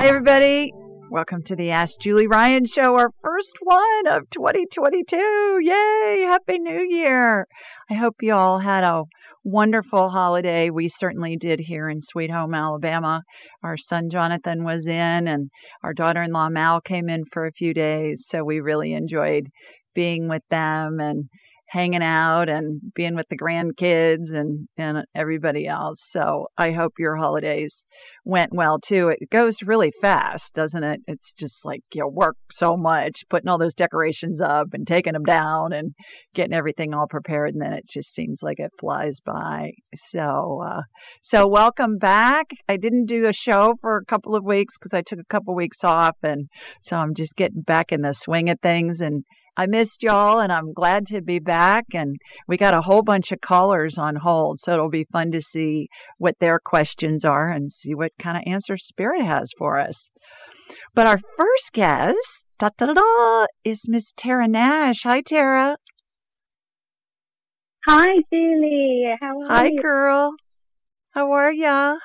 Hi, everybody. Welcome to the Ask Julie Ryan Show, our first one of 2022. Yay! Happy New Year. I hope you all had a wonderful holiday. We certainly did here in Sweet Home, Alabama. Our son Jonathan was in, and our daughter in law Mal came in for a few days. So we really enjoyed being with them and hanging out and being with the grandkids and, and everybody else. So I hope your holidays went well too. It goes really fast, doesn't it? It's just like you work so much, putting all those decorations up and taking them down and getting everything all prepared. And then it just seems like it flies by. So, uh, so welcome back. I didn't do a show for a couple of weeks because I took a couple of weeks off. And so I'm just getting back in the swing of things and I missed y'all and I'm glad to be back. And we got a whole bunch of callers on hold. So it'll be fun to see what their questions are and see what kind of answers Spirit has for us. But our first guest da, da, da, is Miss Tara Nash. Hi, Tara. Hi, Julie. How are Hi, you? Hi, girl. How are ya?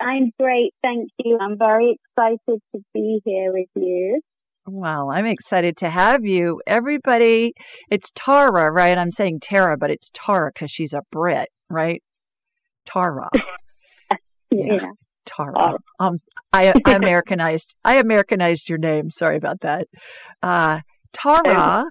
I'm great, thank you. I'm very excited to be here with you. Well, I'm excited to have you. Everybody, it's Tara, right? I'm saying Tara, but it's Tara because she's a Brit, right? Tara. Yeah. Yeah. Tara. Um, I, I Americanized. I Americanized your name. Sorry about that. Uh, Tara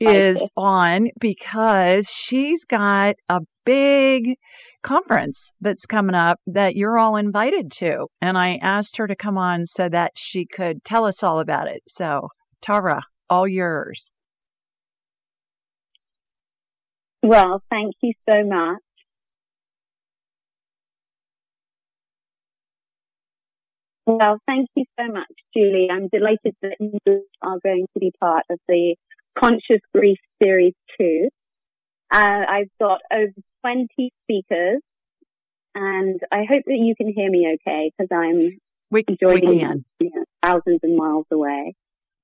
is eh. on because she's got a big conference that's coming up that you're all invited to, and I asked her to come on so that she could tell us all about it. So, Tara, all yours. Well, thank you so much. Well, thank you so much, Julie. I'm delighted that you are going to be part of the Conscious Grief Series 2. Uh, I've got over 20 speakers and I hope that you can hear me okay because I'm We, we joining can. you know, thousands of miles away.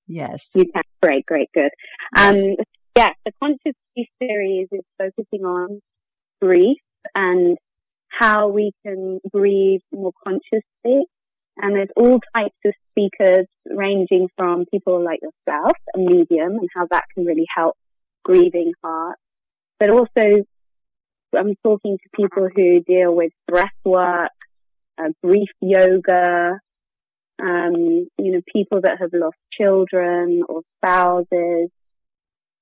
Yes. You can. Great, great, good. Yes. Um, yeah, the Conscious Grief series is focusing on grief and how we can grieve more consciously. And there's all types of speakers ranging from people like yourself, a medium, and how that can really help grieving hearts. But also, I'm talking to people who deal with breath work, uh, grief yoga, um, you know, people that have lost children or spouses,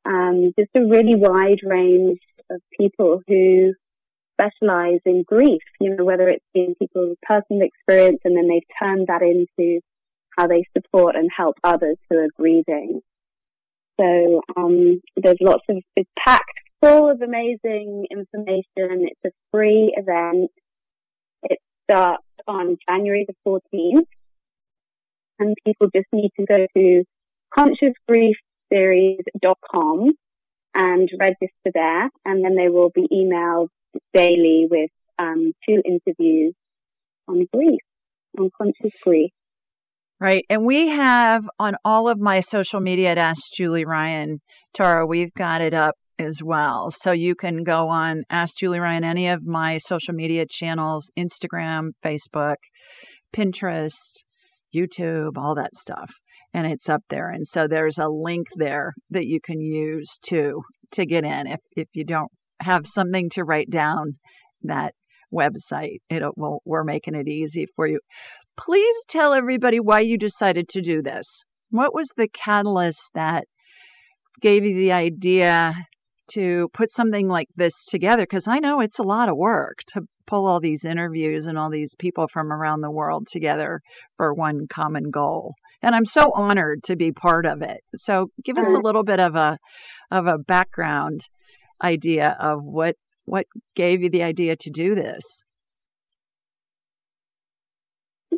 um, just a really wide range of people who specialize in grief, you know, whether it's in people's personal experience and then they've turned that into how they support and help others who are grieving. So, um, there's lots of, it's packed full of amazing information. It's a free event. It starts on January the 14th and people just need to go to consciousgriefseries.com and register there and then they will be emailed daily with um, two interviews on grief, on conscious grief. Right. And we have on all of my social media at Ask Julie Ryan, Tara, we've got it up as well. So you can go on Ask Julie Ryan, any of my social media channels, Instagram, Facebook, Pinterest, YouTube, all that stuff. And it's up there. And so there's a link there that you can use to to get in if, if you don't have something to write down that website. It will we're making it easy for you. Please tell everybody why you decided to do this. What was the catalyst that gave you the idea to put something like this together? Because I know it's a lot of work to pull all these interviews and all these people from around the world together for one common goal. And I'm so honored to be part of it. So give us a little bit of a of a background idea of what what gave you the idea to do this.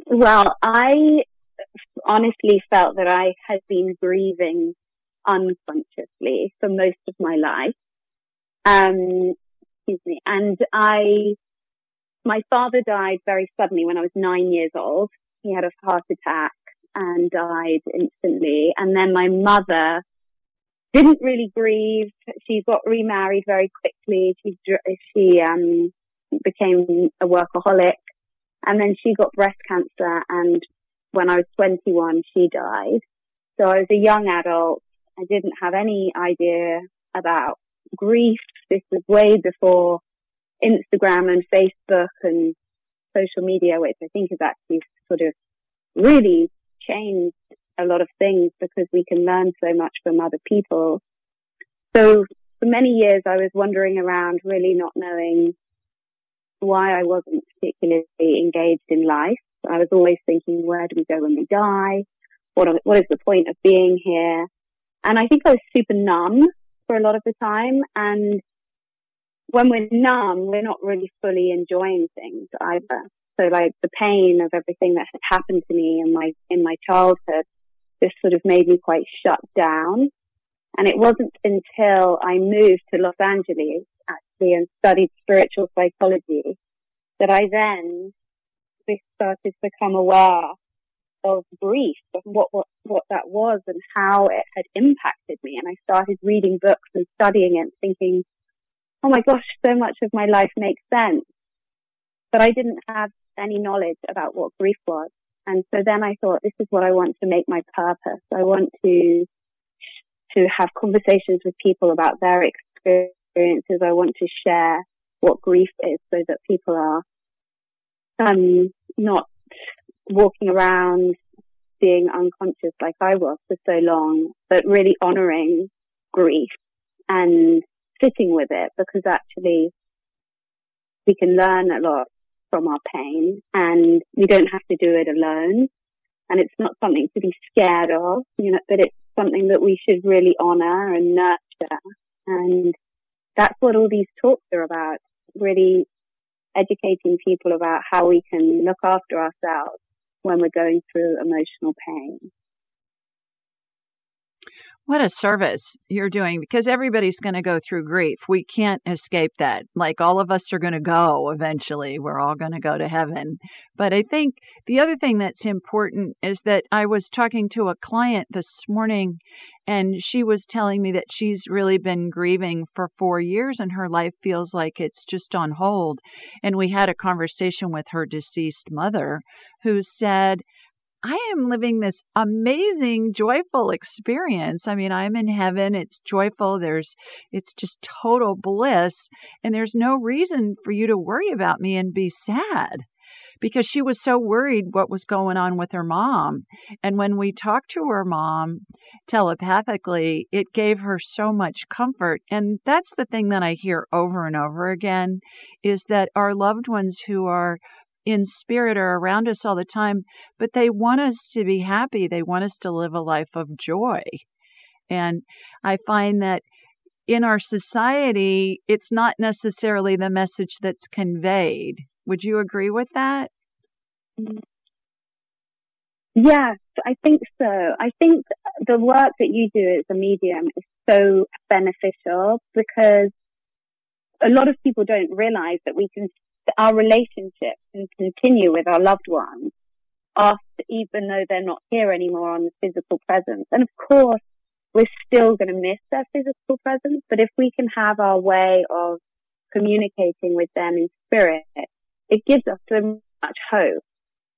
Well, I honestly felt that I had been grieving unconsciously for most of my life. Um, excuse me. And I, my father died very suddenly when I was nine years old. He had a heart attack and died instantly. And then my mother didn't really grieve. She got remarried very quickly. She, she, um, became a workaholic and then she got breast cancer and when I was 21, she died. So I was a young adult. I didn't have any idea about grief. This was way before Instagram and Facebook and social media, which I think has actually sort of really changed a lot of things because we can learn so much from other people. So for many years, I was wandering around really not knowing why I wasn't particularly engaged in life. I was always thinking, where do we go when we die? What, are, what is the point of being here? And I think I was super numb for a lot of the time. And when we're numb, we're not really fully enjoying things either. So like the pain of everything that had happened to me in my, in my childhood, this sort of made me quite shut down. And it wasn't until I moved to Los Angeles actually and studied spiritual psychology that I then started to become aware of grief, of what, what, what that was and how it had impacted me. And I started reading books and studying it and thinking, oh my gosh, so much of my life makes sense. But I didn't have any knowledge about what grief was. And so then I thought, this is what I want to make my purpose. I want to, to have conversations with people about their experiences. I want to share what grief is so that people are, um, not walking around being unconscious like I was for so long, but really honoring grief and sitting with it because actually we can learn a lot from our pain and we don't have to do it alone. And it's not something to be scared of, you know, but it's something that we should really honor and nurture. And that's what all these talks are about, really educating people about how we can look after ourselves when we're going through emotional pain. What a service you're doing because everybody's going to go through grief. We can't escape that. Like all of us are going to go eventually. We're all going to go to heaven. But I think the other thing that's important is that I was talking to a client this morning and she was telling me that she's really been grieving for four years and her life feels like it's just on hold. And we had a conversation with her deceased mother who said, I am living this amazing, joyful experience. I mean, I'm in heaven. It's joyful. There's, it's just total bliss. And there's no reason for you to worry about me and be sad because she was so worried what was going on with her mom. And when we talked to her mom telepathically, it gave her so much comfort. And that's the thing that I hear over and over again is that our loved ones who are in spirit are around us all the time, but they want us to be happy. They want us to live a life of joy. And I find that in our society, it's not necessarily the message that's conveyed. Would you agree with that? Yes, I think so. I think the work that you do as a medium is so beneficial because a lot of people don't realize that we can, our relationships can continue with our loved ones after, even though they're not here anymore on the physical presence. And of course, we're still going to miss their physical presence, but if we can have our way of communicating with them in spirit, it gives us so much hope.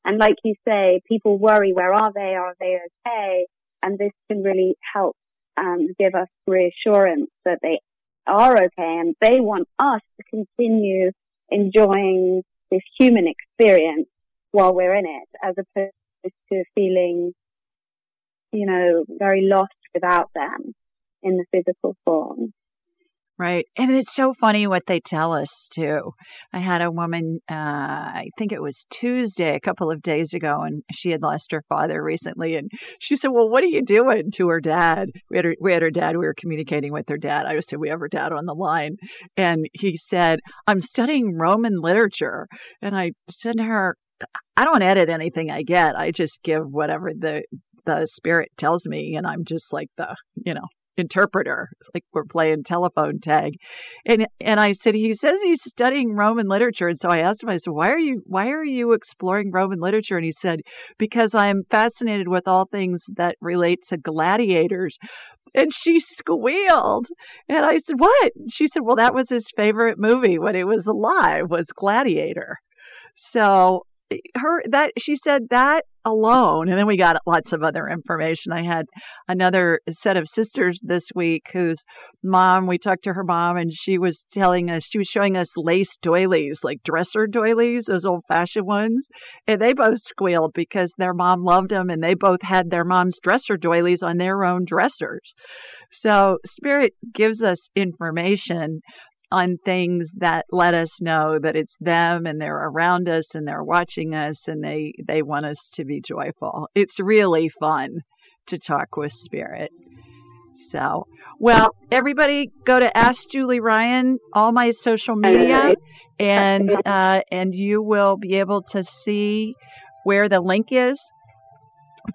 And like you say, people worry, where are they? Are they okay? And this can really help um, give us reassurance that they are okay and they want us to continue enjoying this human experience while we're in it as opposed to feeling, you know, very lost without them in the physical form. Right. And it's so funny what they tell us too. I had a woman, uh, I think it was Tuesday, a couple of days ago, and she had lost her father recently. And she said, Well, what are you doing to her dad? We had her, we had her dad, we were communicating with her dad. I said, We have her dad on the line. And he said, I'm studying Roman literature. And I said to her, I don't edit anything I get. I just give whatever the the spirit tells me and I'm just like the, you know, interpreter, like we're playing telephone tag. And and I said, he says he's studying Roman literature. And so I asked him, I said, why are you why are you exploring Roman literature? And he said, because I'm fascinated with all things that relate to gladiators. And she squealed. And I said, What? She said, Well, that was his favorite movie when it was alive, was Gladiator. So her that she said that alone and then we got lots of other information. I had another set of sisters this week whose mom we talked to her mom and she was telling us she was showing us lace doilies like dresser doilies those old fashioned ones and they both squealed because their mom loved them and they both had their mom's dresser doilies on their own dressers. So spirit gives us information on things that let us know that it's them and they're around us and they're watching us and they they want us to be joyful. It's really fun to talk with spirit. So, well, everybody go to Ask Julie Ryan, all my social media, and uh, and you will be able to see where the link is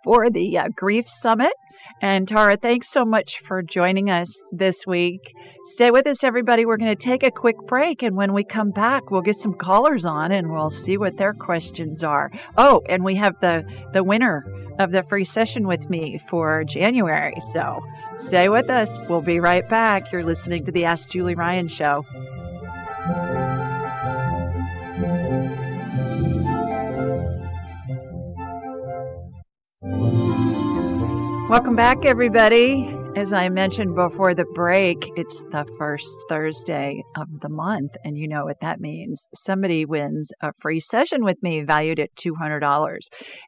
for the uh, Grief Summit. And Tara, thanks so much for joining us this week. Stay with us, everybody. We're going to take a quick break. And when we come back, we'll get some callers on and we'll see what their questions are. Oh, and we have the, the winner of the free session with me for January. So stay with us. We'll be right back. You're listening to the Ask Julie Ryan Show. Welcome back, everybody. As I mentioned before the break, it's the first Thursday of the month, and you know what that means. Somebody wins a free session with me valued at $200.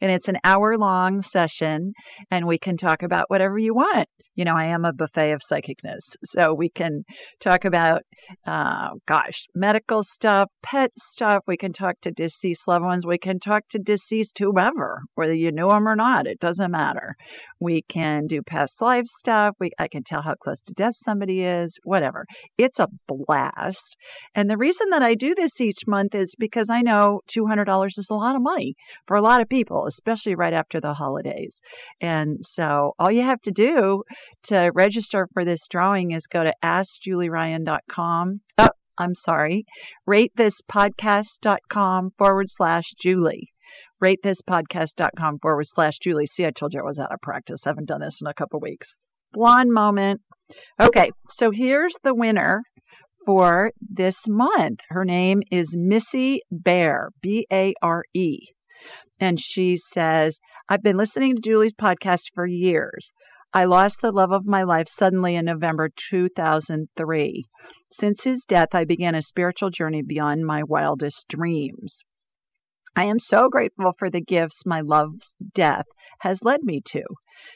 And it's an hour long session, and we can talk about whatever you want you know, I am a buffet of psychicness. So we can talk about, uh, gosh, medical stuff, pet stuff. We can talk to deceased loved ones. We can talk to deceased whomever, whether you knew them or not. It doesn't matter. We can do past life stuff. We, I can tell how close to death somebody is, whatever. It's a blast. And the reason that I do this each month is because I know $200 is a lot of money for a lot of people, especially right after the holidays. And so all you have to do to register for this drawing is go to askjulieryan.com. Oh, I'm sorry, ratethispodcast.com forward slash Julie. Ratethispodcast.com forward slash Julie. See, I told you I was out of practice. I haven't done this in a couple weeks. Blonde moment. Okay, so here's the winner for this month. Her name is Missy Bare, B A R E. And she says, I've been listening to Julie's podcast for years. I lost the love of my life suddenly in November 2003. Since his death, I began a spiritual journey beyond my wildest dreams. I am so grateful for the gifts my love's death has led me to.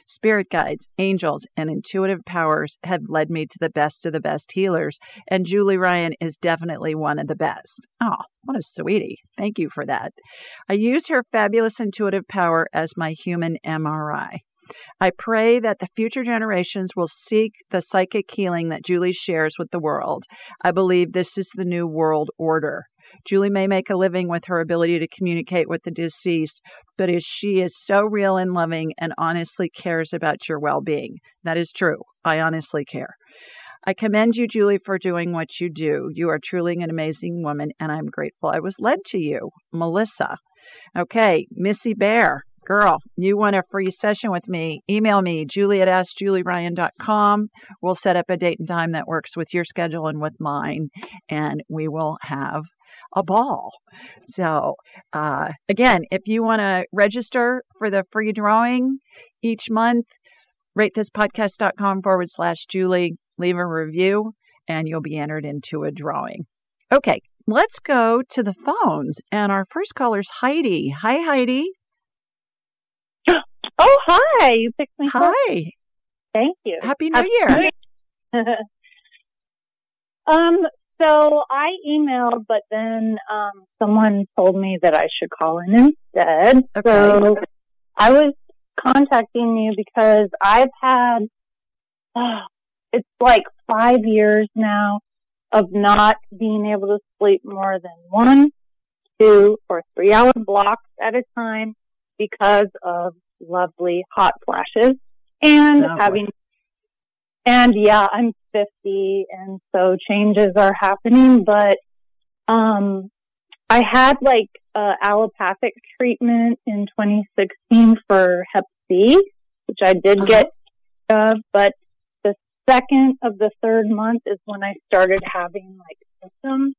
Spirit guides, angels, and intuitive powers have led me to the best of the best healers, and Julie Ryan is definitely one of the best. Oh, what a sweetie. Thank you for that. I use her fabulous intuitive power as my human MRI. I pray that the future generations will seek the psychic healing that Julie shares with the world. I believe this is the new world order. Julie may make a living with her ability to communicate with the deceased, but as she is so real and loving and honestly cares about your well being. That is true. I honestly care. I commend you, Julie, for doing what you do. You are truly an amazing woman, and I'm grateful I was led to you. Melissa. Okay, Missy Bare. Girl, you want a free session with me? Email me, julie at askjulieryan.com. We'll set up a date and time that works with your schedule and with mine, and we will have a ball. So, uh, again, if you want to register for the free drawing each month, ratethispodcast.com forward slash Julie leave a review, and you'll be entered into a drawing. Okay, let's go to the phones. And our first caller is Heidi. Hi, Heidi. Oh, hi. You picked me Hi. up. Thank you. Happy New Happy Year. New um, so I emailed, but then um, someone told me that I should call in instead. Okay. So I was contacting you because I've had, uh, it's like five years now of not being able to sleep more than one, two, or three hour blocks at a time because of lovely hot flashes and Oh, boy. having and yeah, I'm 50 and so changes are happening, but, um, I had like, uh, allopathic treatment in 2016 for Hep C, which I did Uh-huh. get, uh, but the second of the third month is when I started having like symptoms.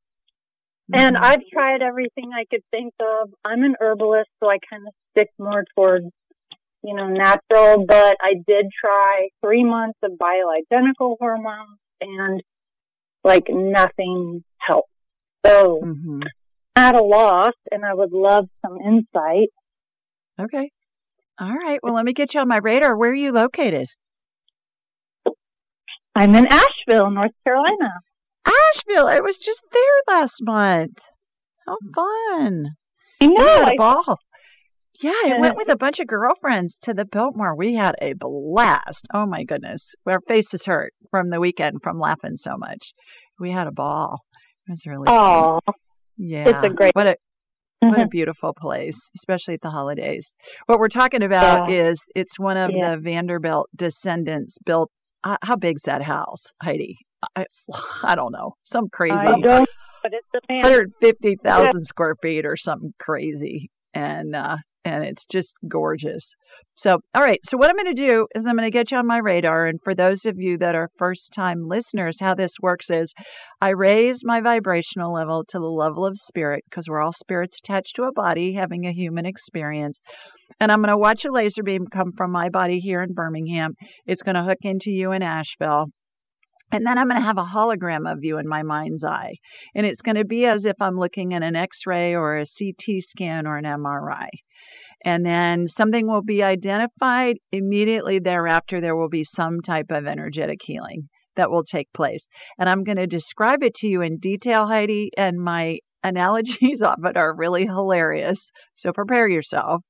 And Mhm. I've tried everything I could think of. I'm an herbalist, so I kind of stick more towards, you know, natural, but I did try three months of bioidentical hormones and like nothing helped. So Mhm. at a loss and I would love some insight. Okay. All right. Well, let me get you on my radar. Where are you located? I'm in Asheville, North Carolina. Asheville. I was just there last month. How fun. I know. I, ball. Yeah, I went with a bunch of girlfriends to the Biltmore. We had a blast. Oh my goodness. Our faces hurt from the weekend from laughing so much. We had a ball. It was really oh, Yeah. It's a great- what a what a beautiful place, especially at the holidays. What we're talking about is it's one of Yeah. the Vanderbilt descendants built. Uh, how big's that house, Heidi? I, I don't know. Some crazy. I don't, but it's a man. 150,000 square feet or something crazy. And, uh, and it's just gorgeous. So, all right. So, what I'm going to do is I'm going to get you on my radar. And for those of you that are first time listeners, how this works is I raise my vibrational level to the level of spirit because we're all spirits attached to a body having a human experience. And I'm going to watch a laser beam come from my body here in Birmingham. It's going to hook into you in Asheville. And then I'm going to have a hologram of you in my mind's eye. And it's going to be as if I'm looking at an x ray or a CT scan or an MRI. And then something will be identified. Immediately thereafter, there will be some type of energetic healing that will take place. And I'm going to describe it to you in detail, Heidi. And my analogies of it are really hilarious. So prepare yourself.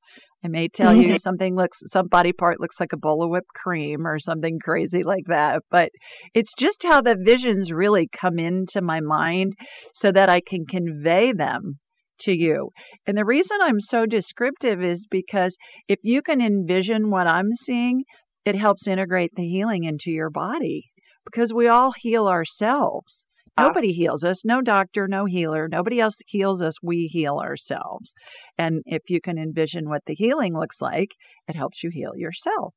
I may tell you Mhm. something looks, some body part looks like a bowl of whipped cream or something crazy like that. But it's just how the visions really come into my mind so that I can convey them to you. And the reason I'm so descriptive is because if you can envision what I'm seeing, it helps integrate the healing into your body because we all heal ourselves. Nobody heals us, no doctor, no healer, nobody else heals us. We heal ourselves. And if you can envision what the healing looks like, it helps you heal yourself.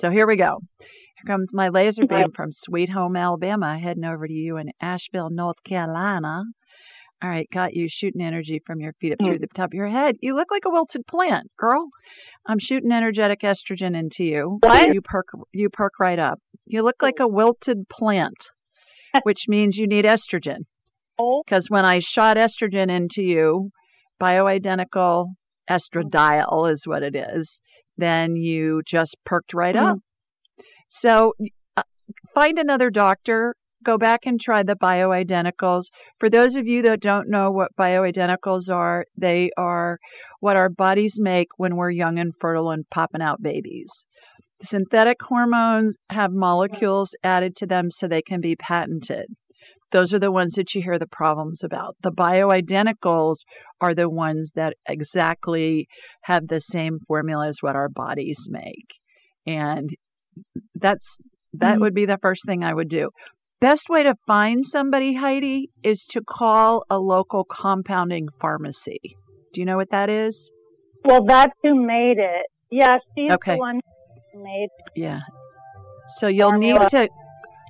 So here we go. Here comes my laser beam from Sweet Home, Alabama, heading over to you in Asheville, North Carolina. All right, got you shooting energy from your feet up through mm. the top of your head. You look like a wilted plant, girl. I'm shooting energetic estrogen into you. What? You perk you perk right up. You look like oh. a wilted plant, which means you need estrogen. Oh, Because when I shot estrogen into you, bioidentical estradiol is what it is, then you just perked right Mhm. up. So uh, find another doctor. Go back and try the bioidenticals. For those of you that don't know what bioidenticals are, they are what our bodies make when we're young and fertile and popping out babies. Synthetic hormones have molecules added to them so they can be patented. Those are the ones that you hear the problems about. The bioidenticals are the ones that exactly have the same formula as what our bodies make. And that's that mm-hmm. would be the first thing I would do. Best way to find somebody, Heidi, is to call a local compounding pharmacy. Do you know what that is? Well, that's who made it. Yeah, she's okay. the one made. Yeah. So you'll need to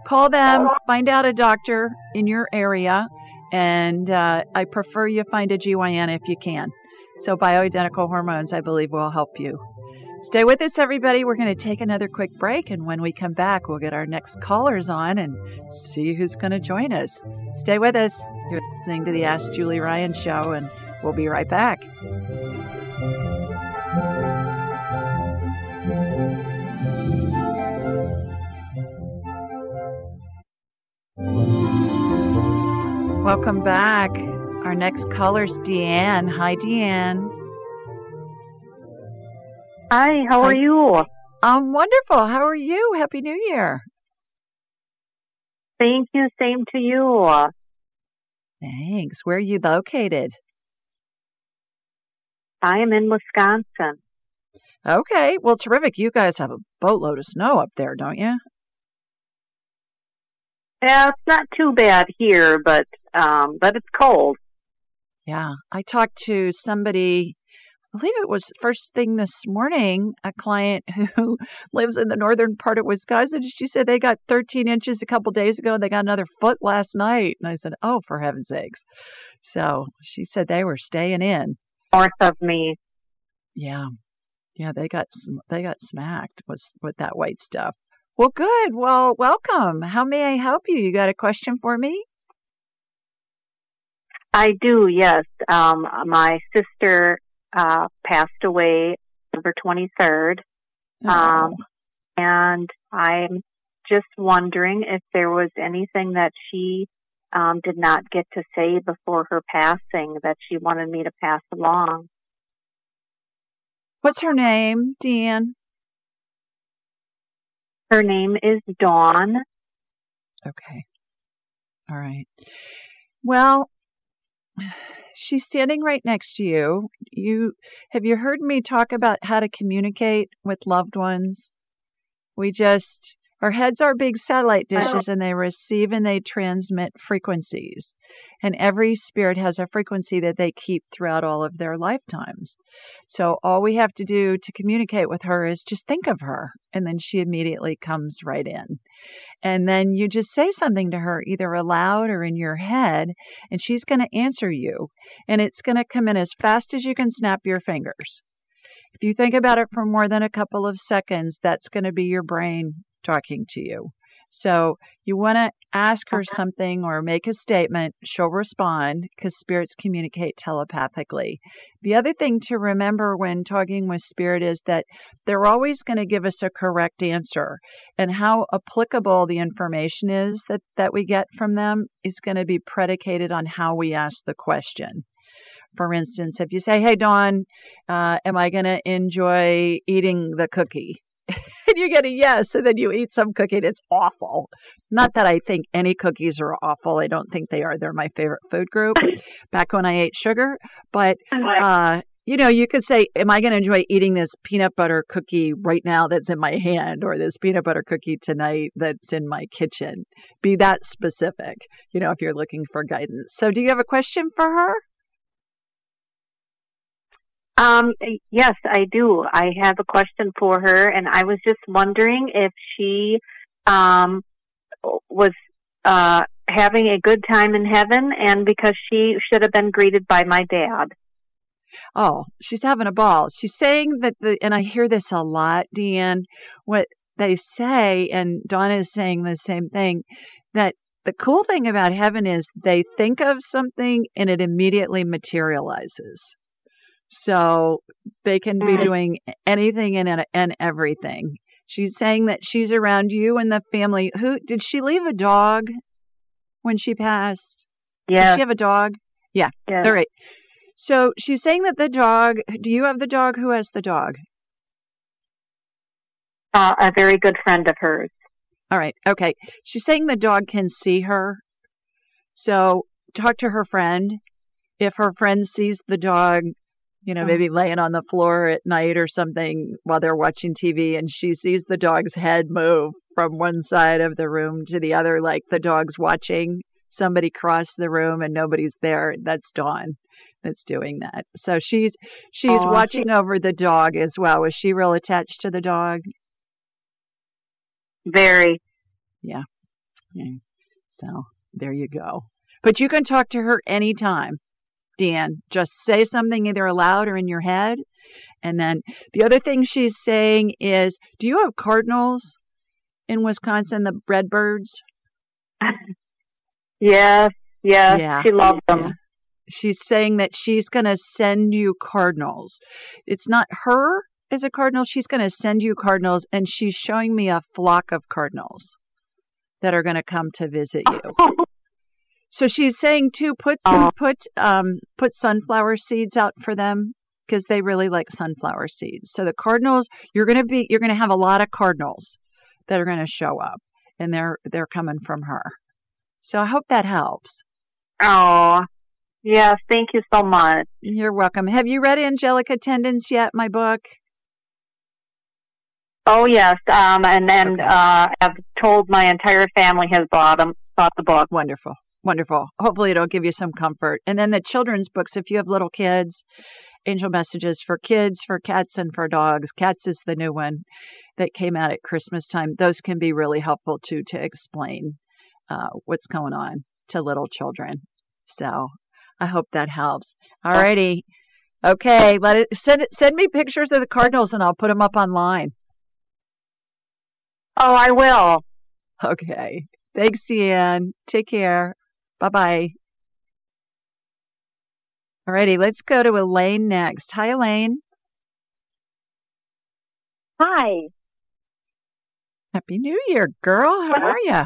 call them, find out a doctor in your area, and uh, I prefer you find a GYN if you can. So bioidentical hormones, I believe, will help you. Stay with us, everybody. We're going to take another quick break, and when we come back, we'll get our next callers on and see who's going to join us. Stay with us. You're listening to the Ask Julie Ryan show, and we'll be right back. Welcome back. Our next caller is Deanne. Hi, Deanne. Hi, how are Hi. you? I'm wonderful. How are you? Happy New Year. Thank you. Same to you. Thanks. Where are you located? I am in Wisconsin. Okay. Well, terrific. You guys have a boatload of snow up there, don't you? Yeah, it's not too bad here, but um, but it's cold. Yeah, I talked to somebody. I believe it was first thing this morning. A client who lives in the northern part of Wisconsin. She said they got 13 inches a couple days ago, and they got another foot last night. And I said, "Oh, for heaven's sakes!" So she said they were staying in. North of me. Yeah, yeah, they got they got smacked with with that white stuff. Well, good. Well, welcome. How may I help you? You got a question for me? I do, yes. Um, my sister uh, passed away November 23rd. Oh. Um, and I'm just wondering if there was anything that she um, did not get to say before her passing that she wanted me to pass along. What's her name, Deanne? Her name is Dawn. Okay. All right. Well, she's standing right next to you. You have you heard me talk about how to communicate with loved ones? We just our heads are big satellite dishes and they receive and they transmit frequencies. And every spirit has a frequency that they keep throughout all of their lifetimes. So all we have to do to communicate with her is just think of her. And then she immediately comes right in. And then you just say something to her, either aloud or in your head, and she's going to answer you. And it's going to come in as fast as you can snap your fingers. If you think about it for more than a couple of seconds, that's going to be your brain talking to you. So you want to ask her something or make a statement. She'll respond because spirits communicate telepathically. The other thing to remember when talking with spirit is that they're always going to give us a correct answer. And how applicable the information is that, that we get from them is going to be predicated on how we ask the question. For instance, if you say, Hey, Dawn, uh, am I going to enjoy eating the cookie? And you get a yes, and then you eat some cookie and it's awful. Not that I think any cookies are awful. I don't think they are. They're my favorite food group back when I ate sugar. But, uh, you know, you could say, Am I going to enjoy eating this peanut butter cookie right now that's in my hand or this peanut butter cookie tonight that's in my kitchen? Be that specific, you know, if you're looking for guidance. So, do you have a question for her? Um, yes, I do. I have a question for her, and I was just wondering if she um, was uh, having a good time in heaven, and because she should have been greeted by my dad. Oh, she's having a ball. She's saying that the, and I hear this a lot, Deanne. What they say, and Donna is saying the same thing, that the cool thing about heaven is they think of something and it immediately materializes. So they can be mm-hmm. doing anything and, and everything. She's saying that she's around you and the family. Who did she leave a dog when she passed? Yeah. Did she have a dog? Yeah. yeah. All right. So she's saying that the dog, do you have the dog? Who has the dog? uh, a very good friend of hers. All right. Okay. She's saying the dog can see her. So talk to her friend. If her friend sees the dog, you know, Oh. maybe laying on the floor at night or something while they're watching TV and she sees the dog's head move from one side of the room to the other, like the dog's watching somebody cross the room and nobody's there, that's Dawn that's doing that. So she's she's watching over the dog as well. Is she real attached to the dog? Very. Yeah. So there you go. But you can talk to her anytime, Dan. Just say something either aloud or in your head. And then the other thing she's saying is Do you have cardinals in Wisconsin, the Redbirds? Yes, yes. Yeah. She loves them. Yeah. She's saying that she's going to send you cardinals. It's not her as a cardinal. She's going to send you cardinals, and she's showing me a flock of cardinals that are going to come to visit you. So she's saying too, put Oh. put um put sunflower seeds out for them because they really like sunflower seeds. So the cardinals, you're gonna be you're gonna have a lot of cardinals that are gonna show up, and they're they're coming from her. So I hope that helps. Oh, yes. Thank you so much. You're welcome. Have you read Angelic Attendance yet? My book. Oh, yes. Um, and then Okay. uh, I've told my entire family has bought them, bought the book. Wonderful. Wonderful. Hopefully it'll give you some comfort. And then the children's books, if you have little kids, Angel Messages for kids, for cats, and for dogs. Cats is the new one that came out at Christmas time. Those can be really helpful too to explain uh, what's going on to little children. So I hope that helps. All righty. Okay. Let it send it, send me pictures of the cardinals and I'll put them up online. Oh, I will. Okay. Thanks, Deanne. Take care. Bye bye. Alrighty, let's go to Elaine next. Hi, Elaine. Hi. Happy New Year, girl. How are you?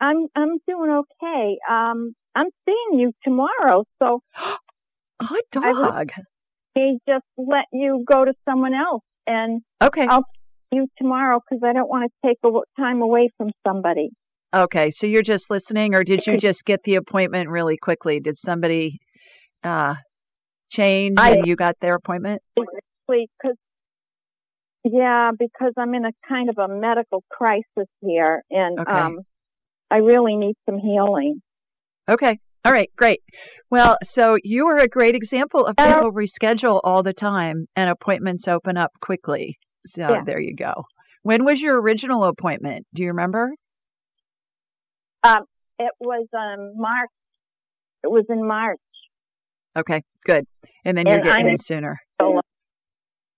I'm I'm doing okay. Um, I'm seeing you tomorrow, so I dog. they just let you go to someone else and Okay. I'll- see you tomorrow because I don't want to take a, time away from somebody. Okay. So you're just listening, or did you just get the appointment really quickly? Did somebody uh, change I- and you got their appointment? Because yeah, because I'm in a kind of a medical crisis here, and Okay. um, I really need some healing. Okay. All right. Great. Well, so you are a great example of people reschedule all the time and appointments open up quickly. So Yeah. there you go. When was your original appointment? Do you remember? It was um March. It was in March. Okay, good. And then you're And getting I'm- in sooner. So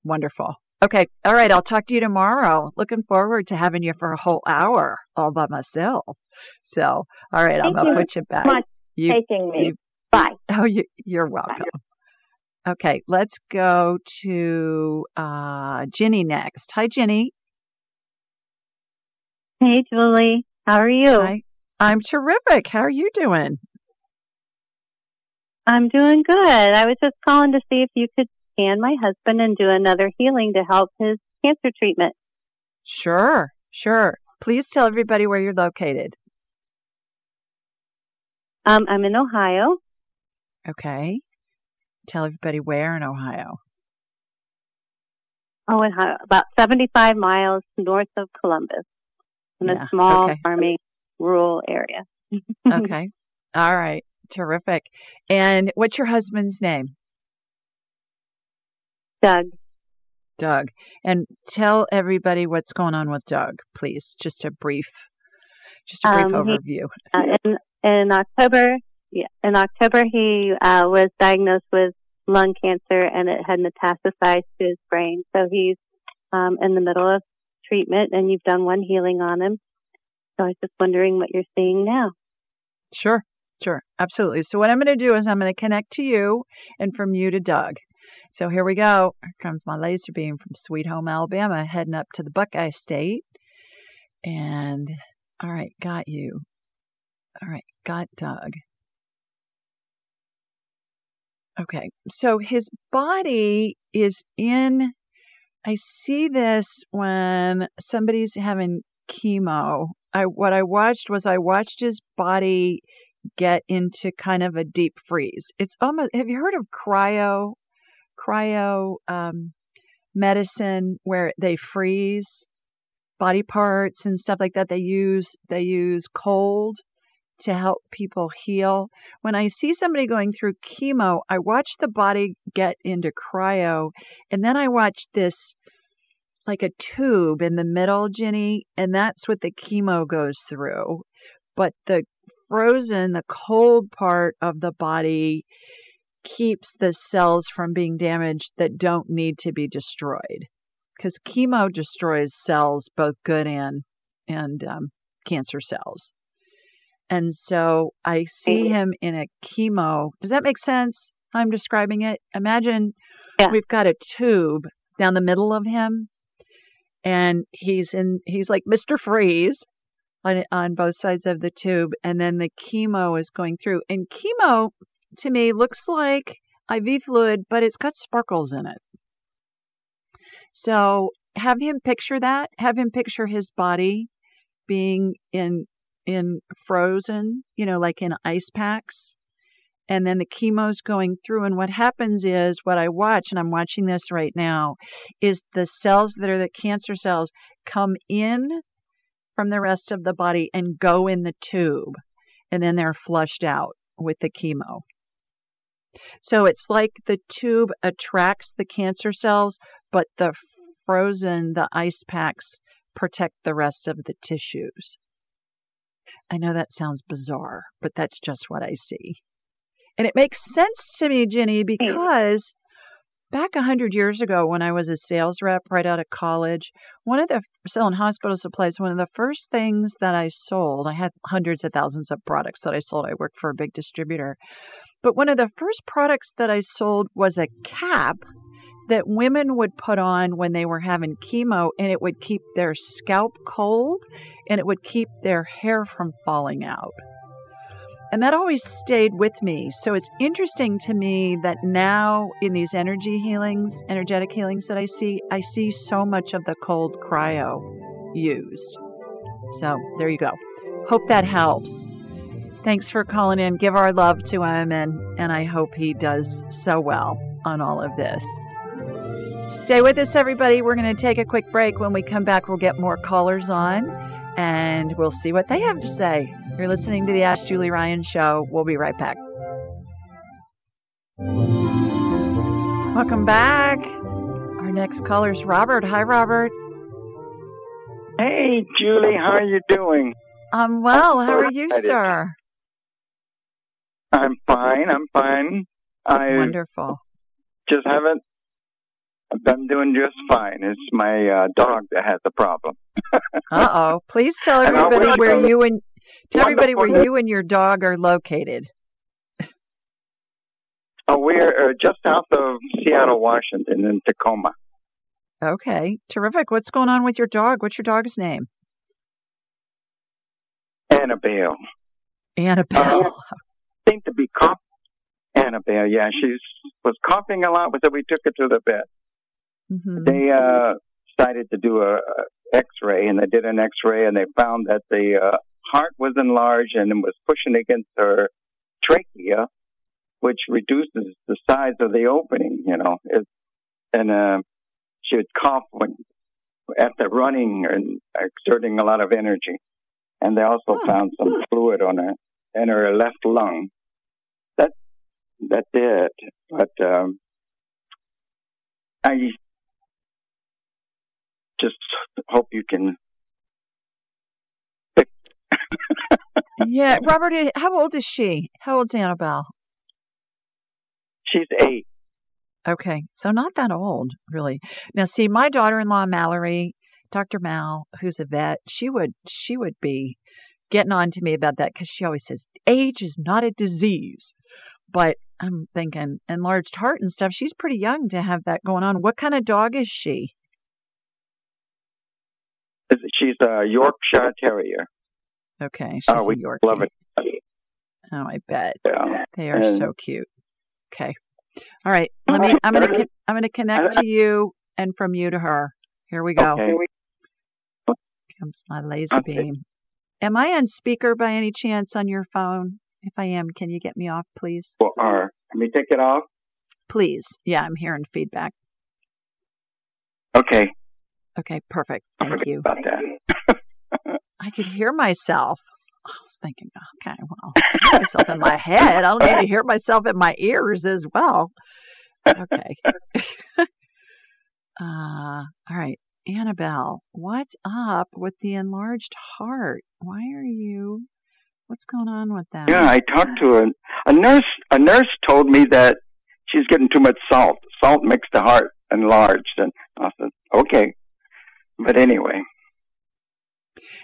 Wonderful. Okay. All right. I'll talk to you tomorrow. Looking forward to having you for a whole hour all by myself. So, all right. I'm going to you put you back. much You, taking me. you- Bye. oh, you, you're welcome. Okay. Let's go to uh, Ginny next. Hi, Ginny. Hey, Julie. How are you? Hi. I'm terrific. How are you doing? I'm doing good. I was just calling to see if you could scan my husband and do another healing to help his cancer treatment. Sure. Sure. Please tell everybody where you're located. Um, I'm in Ohio. Okay. Tell everybody where in Ohio. Oh, Ohio, about 75 miles north of Columbus in Yeah, a small okay. farming rural area. Okay. All right. Terrific. And what's your husband's name? Doug. Doug. And tell everybody what's going on with Doug, please. Just a brief, just a brief Um, he- overview. Uh, in, in October, yeah, in October, he uh, was diagnosed with lung cancer and it had metastasized to his brain. So he's um, in the middle of treatment and you've done one healing on him. So I was just wondering what you're seeing now. Sure. Sure. Absolutely. So what I'm going to do is I'm going to connect to you and from you to Doug. So here we go. Here comes my laser beam from Sweet Home, Alabama, heading up to the Buckeye State. And all right, got you. All right, got Doug. Okay, so his body is in I see this when somebody's having chemo. I what I watched was I watched his body get into kind of a deep freeze. It's almost have you heard of cryo cryo um, medicine where they freeze body parts and stuff like that. They use they use cold to help people heal. When I see somebody going through chemo, I watch the body get into cryo, and then I watch this like a tube in the middle, Ginny, and that's what the chemo goes through. But the frozen, the cold part of the body keeps the cells from being damaged that don't need to be destroyed. Because chemo destroys cells, both good and and um, cancer cells. And so I see him in a chemo. Does that make sense? How I'm describing it. Imagine yeah. we've got a tube down the middle of him, and he's in. He's like Mr. Freeze on on both sides of the tube, and then the chemo is going through. And chemo to me looks like IV fluid, but it's got sparkles in it. So have him picture that. Have him picture his body being in in frozen, you know, like in ice packs. And then the chemo's going through. And what happens is what I watch, and I'm watching this right now, is the cells that are the cancer cells come in from the rest of the body and go in the tube. And then they're flushed out with the chemo. So it's like the tube attracts the cancer cells, but the frozen, the ice packs protect the rest of the tissues. I know that sounds bizarre, but that's just what I see. And it makes sense to me, Ginny, because back a hundred years ago when I was a sales rep right out of college, one of the selling hospital supplies, one of the first things that I sold, I had hundreds of thousands of products that I sold. I worked for a big distributor. But one of the first products that I sold was a cap that women would put on when they were having chemo, and it would keep their scalp cold and it would keep their hair from falling out. And that always stayed with me. So it's interesting to me that now in these energy healings, energetic healings that I see, I see so much of the cold cryo used. So there you go. Hope that helps. Thanks for calling in. Give our love to him, and, and I hope he does so well on all of this. Stay with us, everybody. We're going to take a quick break. When we come back, we'll get more callers on and we'll see what they have to say. You're listening to the Ask Julie Ryan Show. We'll be right back. Welcome back. Our next caller is Robert. Hi, Robert. Hey, Julie. How are you doing? I'm well. How are you, sir? I'm fine. I'm fine. I Wonderful. Just haven't. I'm doing just fine. It's my uh, dog that has the problem. uh oh! Please tell everybody where you and tell everybody where you and your dog are located. Oh, we're uh, just south of Seattle, Washington, in Tacoma. Okay, terrific. What's going on with your dog? What's your dog's name? Annabelle. Annabelle. Uh, seemed to be coughing. Annabelle, yeah, she was coughing a lot, so we took her to the vet. Mm-hmm. They uh, decided to do a, a X-ray, and they did an X-ray, and they found that the uh, heart was enlarged and it was pushing against her trachea, which reduces the size of the opening. You know, it, and uh, she would cough when after running and exerting a lot of energy. And they also oh. found some fluid on her in her left lung. That that's it. But um, I just hope you can. yeah, Robert. Eh, how old is she? How old's Annabelle? She's eight. Okay, so not that old, really. Now, see, my daughter-in-law Mallory, Dr. Mal, who's a vet, she would she would be getting on to me about that because she always says age is not a disease. But I'm thinking enlarged heart and stuff. She's pretty young to have that going on. What kind of dog is she? She's a Yorkshire Terrier. Okay, she's uh, we a Yorkie. Love it. Oh, I bet yeah. they are and, so cute. Okay, all right. Let me. I'm gonna. I'm gonna connect to you, and from you to her. Here we go. Okay. Comes my laser okay. beam. Am I on speaker by any chance on your phone? If I am, can you get me off, please? Well, uh, let me take it off. Please. Yeah, I'm hearing feedback. Okay. Okay, perfect. Thank you. About that. I could hear myself. I was thinking, okay, well, myself in my head. I'll need to hear myself in my ears as well. Okay. uh, all right. Annabelle, what's up with the enlarged heart? Why are you? What's going on with that? Yeah, I talked to a, a nurse. A nurse told me that she's getting too much salt. Salt makes the heart enlarged, and I said, okay. But anyway,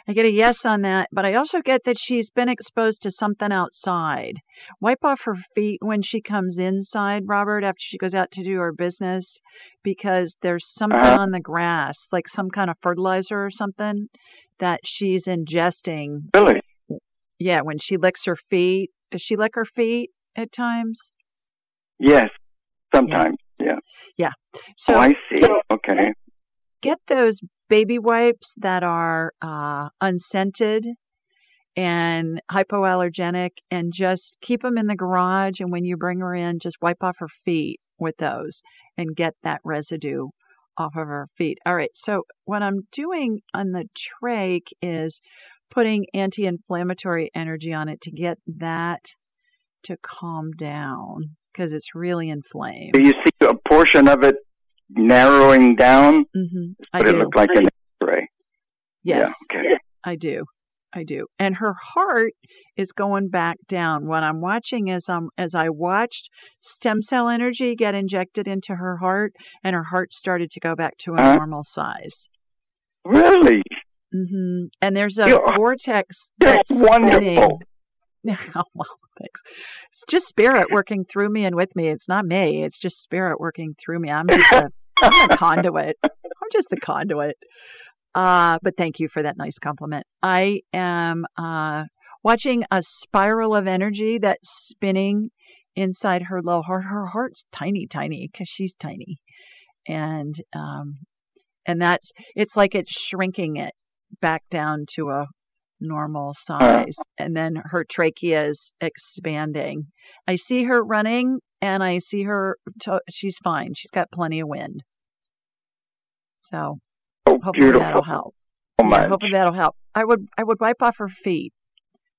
I get a yes on that, but I also get that she's been exposed to something outside. Wipe off her feet when she comes inside, Robert, after she goes out to do her business, because there's something uh-huh. on the grass, like some kind of fertilizer or something that she's ingesting. Really? Yeah, when she licks her feet. Does she lick her feet at times? Yes, sometimes. Yeah. Yeah. So oh, I see. Okay. Get those baby wipes that are uh, unscented and hypoallergenic and just keep them in the garage. And when you bring her in, just wipe off her feet with those and get that residue off of her feet. All right. So what I'm doing on the trach is putting anti-inflammatory energy on it to get that to calm down because it's really inflamed. Do you see a portion of it narrowing down? Mm-hmm. But it looked like an X-ray. Yes. Yeah, okay. I do. I do. And her heart is going back down. What I'm watching is um as I watched stem cell energy get injected into her heart and her heart started to go back to a uh, normal size. Really? Mhm. And there's a You're, vortex that's wonderful. oh, well, thanks. It's just spirit working through me and with me. It's not me. It's just spirit working through me. I'm just a, I'm a conduit. I'm just the conduit. Uh, but thank you for that nice compliment. I am uh, watching a spiral of energy that's spinning inside her little heart. Her heart's tiny, tiny because she's tiny, and um, and that's it's like it's shrinking it back down to a normal size. And then her trachea is expanding. I see her running and I see her, to- she's fine. She's got plenty of wind. So oh, hopefully beautiful. that'll help. So yeah, hopefully that'll help. I would, I would wipe off her feet.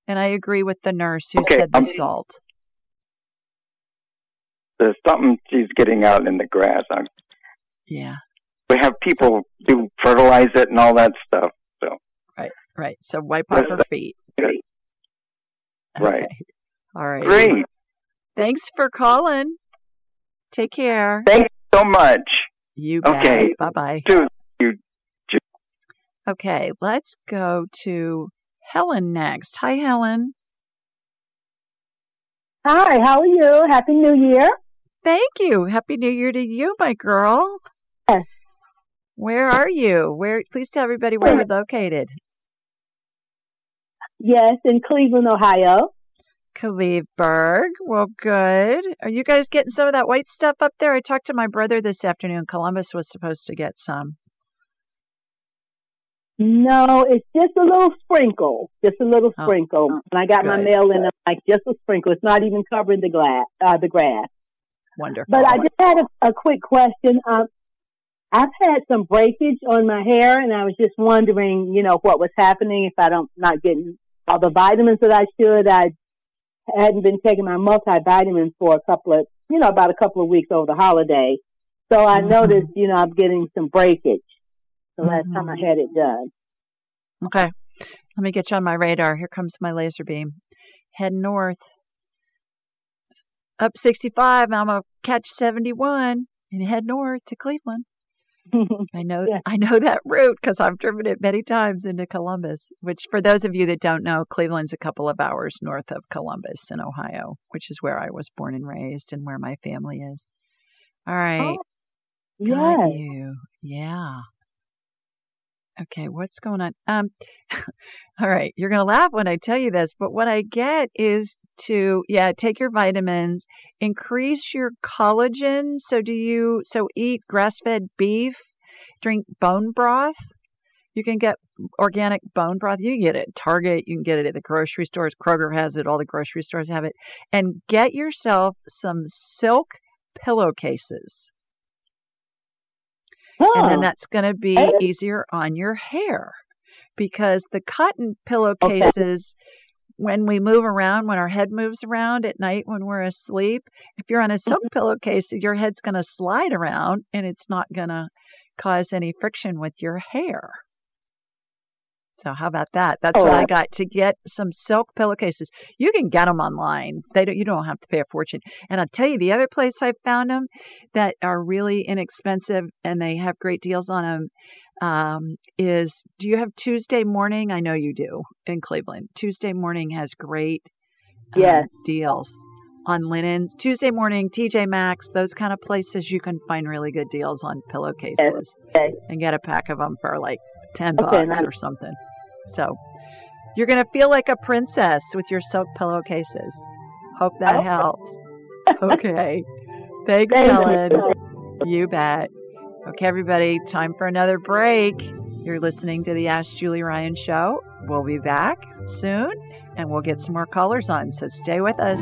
And I agree with the nurse who okay, said the um, salt. There's something she's getting out in the grass. I'm, yeah. We have people so, do fertilize it and all that stuff. So Right. So wipe off her feet. Right. Okay. All right. Great. Thanks for calling. Take care. Thanks so much. You bet. Okay. Bye bye. Okay. Let's go to Helen next. Hi, Helen. Hi. How are you? Happy New Year. Thank you. Happy New Year to you, my girl. Yes. Where are you? Where? Please tell everybody where you're located. Yes, in Cleveland, Ohio. Cleveburg. Well, good. Are you guys getting some of that white stuff up there? I talked to my brother this afternoon. Columbus was supposed to get some. No, it's just a little sprinkle, just a little Oh, sprinkle. And I got my good. mail in, I'm like just a sprinkle. It's not even covering the glass, uh, the grass. Wonderful. But I just had a, a quick question. Um, I've had some breakage on my hair, and I was just wondering, you know, what was happening if I don't not getting all the vitamins that I should. I hadn't been taking my multivitamins for a couple of, you know, about a couple of weeks over the holiday. So I Mhm. noticed, you know, I'm getting some breakage. The last time I Mhm. had it done. Okay. Let me get you on my radar. Here comes my laser beam. Head north. Up 65. I'm going to catch 71 and head north to Cleveland. I know Yeah. I know that route because I've driven it many times into Columbus. Which, for those of you that don't know, Cleveland's a couple of hours north of Columbus in Ohio, which is where I was born and raised and where my family is. All right, oh, got yes. you. Yeah. Okay, what's going on? Um, all right, you're gonna laugh when I tell you this, but what I get is to yeah, take your vitamins, increase your collagen. So do you? So eat grass-fed beef, drink bone broth. You can get organic bone broth. You get it Target. You can get it at the grocery stores. Kroger has it. All the grocery stores have it. And get yourself some silk pillowcases. Oh, and then that's going to be Okay. easier on your hair because the cotton pillowcases when we move around when our head moves around at night when we're asleep if you're on a silk mm-hmm. pillowcase your head's going to slide around and it's not going to cause any friction with your hair so how about that that's what i got to get some silk pillowcases you can get them online they don't you don't have to pay a fortune and i'll tell you the other place i found them that are really inexpensive and they have great deals on them um, is do you have Tuesday morning? I know you do in Cleveland. Tuesday morning has great um, Yes. deals on linens. Tuesday morning, TJ Maxx, those kind of places you can find really good deals on pillowcases Okay. and get a pack of them for like 10 Okay, bucks or something. So you're going to feel like a princess with your silk pillowcases. Hope that Oh. helps. Okay. Thanks, Thank Helen. you. You bet. Okay, everybody, time for another break. You're listening to the Ask Julie Ryan show. We'll be back soon and we'll get some more callers on, so stay with us.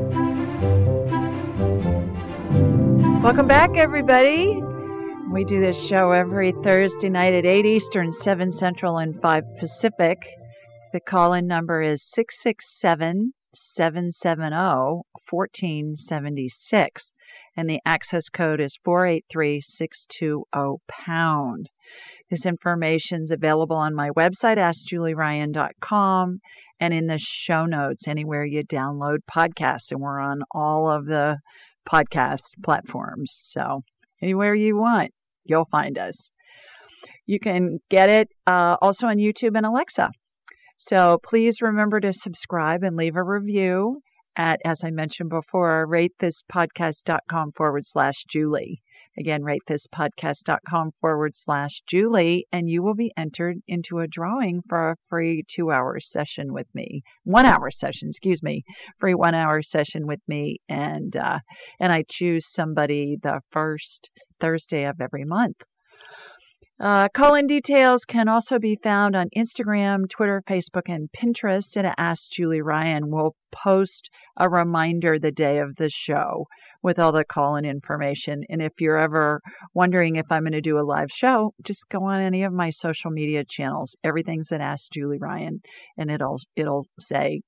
Welcome back, everybody. We do this show every Thursday night at 8 Eastern, 7 Central, and 5 Pacific. The call in number is 667 770 1476, and the access code is 483 620 pound. This information is available on my website, AskJulieRyan.com, and in the show notes anywhere you download podcasts. And we're on all of the podcast platforms. So anywhere you want, you'll find us. You can get it uh, also on YouTube and Alexa. So please remember to subscribe and leave a review at, as I mentioned before, ratethispodcast.com forward slash Julie. Again, ratethispodcast.com forward slash Julie, and you will be entered into a drawing for a free two hour session with me. One hour session, excuse me, free one hour session with me. And, uh, and I choose somebody the first Thursday of every month. Uh, call in details can also be found on Instagram, Twitter, Facebook, and Pinterest. And Ask Julie Ryan will post a reminder the day of the show with all the call in information. And if you're ever wondering if I'm going to do a live show, just go on any of my social media channels. Everything's at Ask Julie Ryan, and it'll it'll say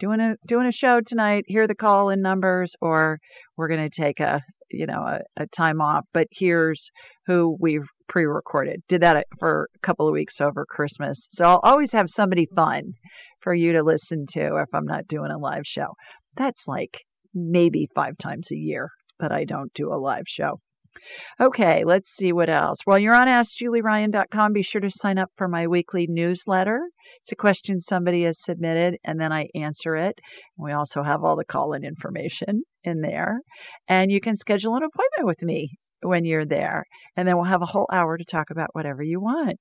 doing a doing a show tonight. Here are the call in numbers, or we're going to take a you know a, a time off. But here's who we've pre-recorded. Did that for a couple of weeks over Christmas. So I'll always have somebody fun for you to listen to if I'm not doing a live show. That's like maybe five times a year that I don't do a live show. Okay, let's see what else. While you're on AskJulieRyan.com, be sure to sign up for my weekly newsletter. It's a question somebody has submitted, and then I answer it. We also have all the call in information in there. And you can schedule an appointment with me when you're there. And then we'll have a whole hour to talk about whatever you want.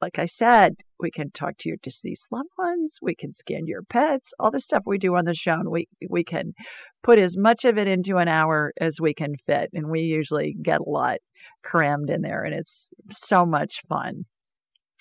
Like I said, we can talk to your deceased loved ones. We can scan your pets, all the stuff we do on the show. And we, we can put as much of it into an hour as we can fit. And we usually get a lot crammed in there and it's so much fun.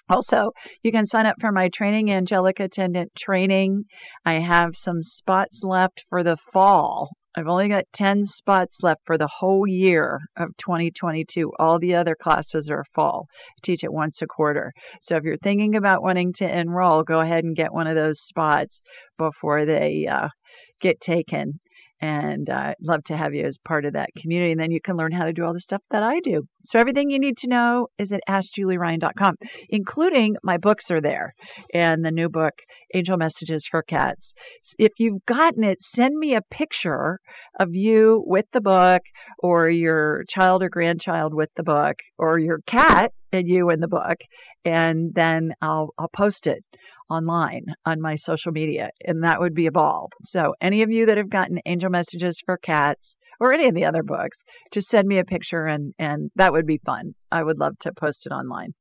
Also, you can sign up for my training, Angelic Attendant Training. I have some spots left for the fall. I've only got 10 spots left for the whole year of 2022. All the other classes are fall. I teach it once a quarter. So if you're thinking about wanting to enroll, go ahead and get one of those spots before they uh, get taken and uh, love to have you as part of that community. And then you can learn how to do all the stuff that I do. So everything you need to know is at AskJulieRyan.com, including my books are there and the new book, Angel Messages for Cats. If you've gotten it, send me a picture of you with the book or your child or grandchild with the book or your cat and you in the book, and then I'll I'll post it online on my social media, and that would be a ball. So, any of you that have gotten angel messages for cats or any of the other books, just send me a picture, and, and that would be fun. I would love to post it online.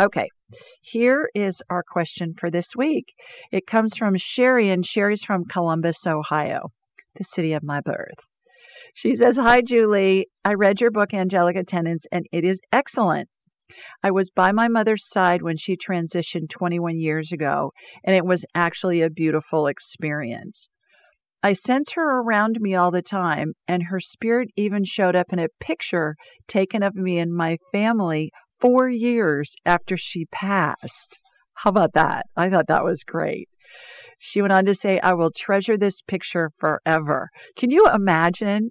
Okay, here is our question for this week. It comes from Sherry, and Sherry's from Columbus, Ohio, the city of my birth. She says, Hi, Julie. I read your book, Angelic Attendants, and it is excellent. I was by my mother's side when she transitioned 21 years ago, and it was actually a beautiful experience. I sense her around me all the time, and her spirit even showed up in a picture taken of me and my family four years after she passed. How about that? I thought that was great. She went on to say, I will treasure this picture forever. Can you imagine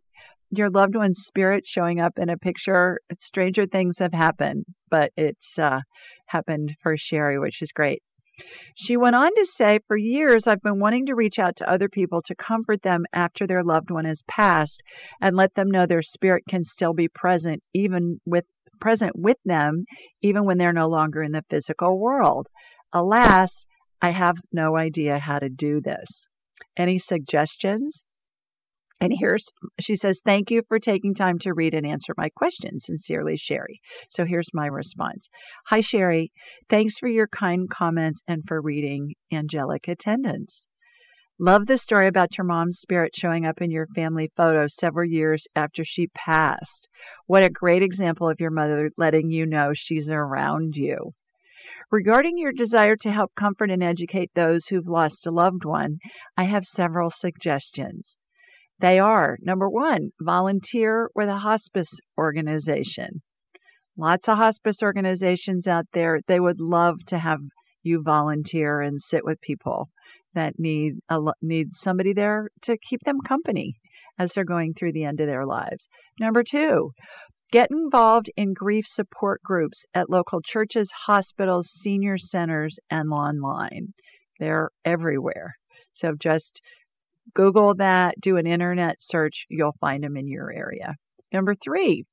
your loved one's spirit showing up in a picture. Stranger things have happened, but it's uh, happened for Sherry, which is great. She went on to say, For years, I've been wanting to reach out to other people to comfort them after their loved one has passed and let them know their spirit can still be present, even with present with them, even when they're no longer in the physical world. Alas, I have no idea how to do this. Any suggestions? And here's, she says, thank you for taking time to read and answer my questions. Sincerely, Sherry. So here's my response Hi, Sherry. Thanks for your kind comments and for reading Angelic Attendants. Love the story about your mom's spirit showing up in your family photo several years after she passed. What a great example of your mother letting you know she's around you. Regarding your desire to help comfort and educate those who've lost a loved one, I have several suggestions. They are number one, volunteer with a hospice organization. Lots of hospice organizations out there, they would love to have you volunteer and sit with people that need a, need somebody there to keep them company as they're going through the end of their lives. Number 2, get involved in grief support groups at local churches, hospitals, senior centers and online. They're everywhere. So just Google that, do an internet search, you'll find them in your area. Number three,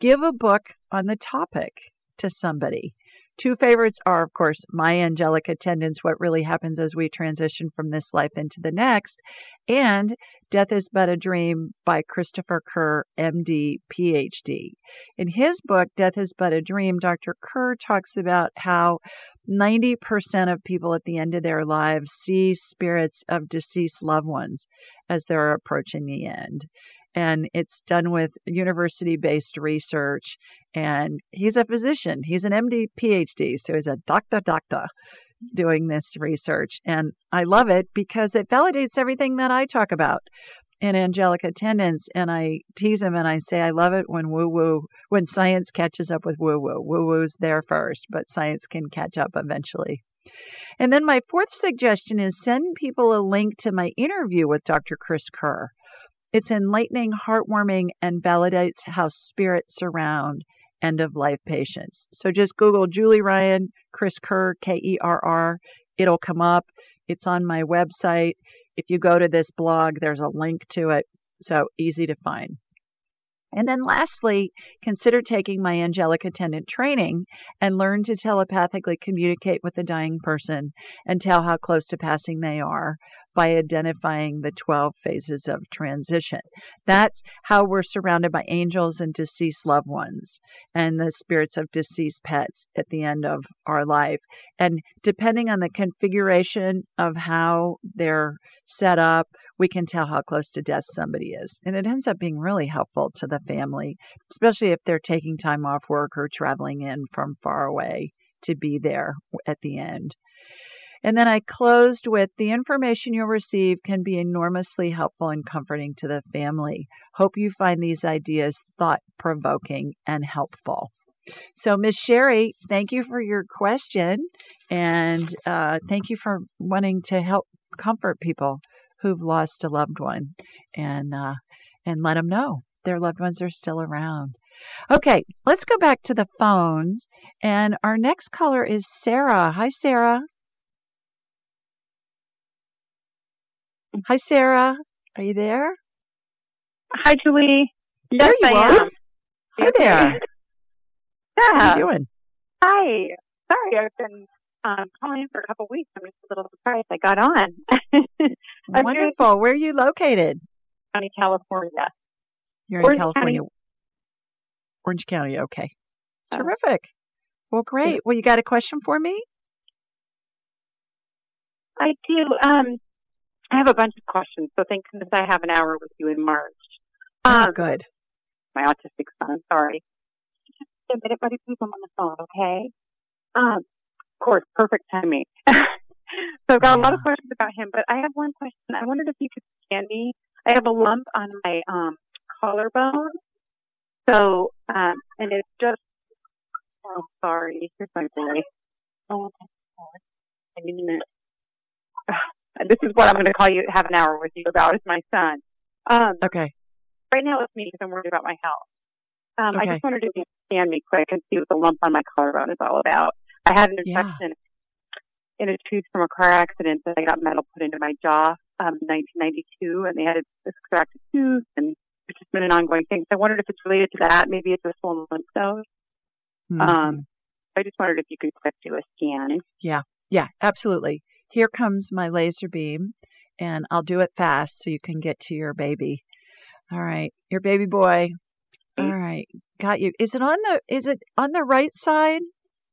give a book on the topic to somebody. Two favorites are, of course, My Angelic Attendants What Really Happens as We Transition from This Life into the Next, and Death is But a Dream by Christopher Kerr, MD, PhD. In his book, Death is But a Dream, Dr. Kerr talks about how 90% of people at the end of their lives see spirits of deceased loved ones as they're approaching the end and it's done with university based research. And he's a physician, he's an MD, PhD, so he's a doctor, doctor doing this research. And I love it because it validates everything that I talk about in angelic attendants. And I tease him and I say, I love it when woo woo, when science catches up with woo woo. Woo woo's there first, but science can catch up eventually. And then my fourth suggestion is send people a link to my interview with Dr. Chris Kerr. It's enlightening, heartwarming, and validates how spirits surround end of life patients. So just Google Julie Ryan, Chris Kerr, K E R R. It'll come up. It's on my website. If you go to this blog, there's a link to it. So easy to find. And then lastly, consider taking my angelic attendant training and learn to telepathically communicate with the dying person and tell how close to passing they are by identifying the 12 phases of transition. That's how we're surrounded by angels and deceased loved ones and the spirits of deceased pets at the end of our life. And depending on the configuration of how they're set up, we can tell how close to death somebody is. And it ends up being really helpful to the family, especially if they're taking time off work or traveling in from far away to be there at the end. And then I closed with the information you'll receive can be enormously helpful and comforting to the family. Hope you find these ideas thought provoking and helpful. So, Miss Sherry, thank you for your question and uh, thank you for wanting to help comfort people who've lost a loved one and uh, and let them know their loved ones are still around. Okay, let's go back to the phones. And our next caller is Sarah. Hi, Sarah. Hi, Sarah. Are you there? Hi, Julie. There you I are. am. Hi there. Yeah. How you doing? Hi. Sorry, I've been um, calling for a couple weeks. I'm just a little surprised I got on. Wonderful. Where are you located? County, California. You're Orange in California. County. Orange County. Okay. Oh. Terrific. Well, great. Well, you got a question for me? I do. Um, I have a bunch of questions, so thank goodness I have an hour with you in March. Oh, Um, good. my autistic son. Sorry. Just a minute, buddy. Please, I'm on the phone. Okay. Um, course, perfect timing. so I've got a lot of questions about him, but I have one question. I wondered if you could scan me. I have a lump on my um collarbone. So, um, and it's just. Oh, sorry. Here's my boy. Oh, I need a minute. This is what I'm going to call you. Have an hour with you about is my son. Um, Okay. right now it's me because I'm worried about my health. Um, I Okay. just wondered if you could scan me quick and see what the lump on my collarbone is all about. I had an Yeah. infection in a tooth from a car accident that I got metal put into my jaw um, in 1992, and they had to extract a tooth, and it's just been an ongoing thing. So I wondered if it's related to that. Maybe it's a swollen lymph node. Mhm. Um, I just wondered if you could quick do a scan. Yeah, yeah, absolutely. Here comes my laser beam, and I'll do it fast so you can get to your baby. All right, your baby boy. All right, got you. Is it on the is it on the right side,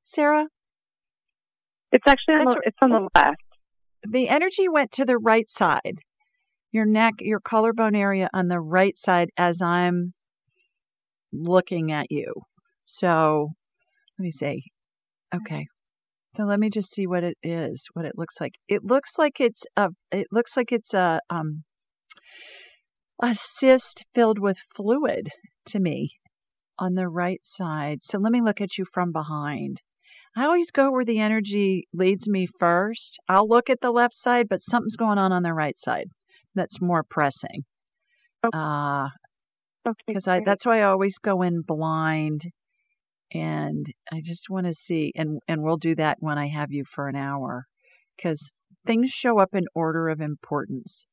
Sarah? It's actually on the, it's on the left. The energy went to the right side. Your neck, your collarbone area on the right side as I'm looking at you. So, let me see. Okay. So let me just see what it is, what it looks like. It looks like it's a it looks like it's a um a cyst filled with fluid to me on the right side. So let me look at you from behind. I always go where the energy leads me first. I'll look at the left side, but something's going on on the right side that's more pressing. Okay. Uh, Okay, because I that's why I always go in blind and I just want to see and and we'll do that when I have you for an hour cuz things show up in order of importance.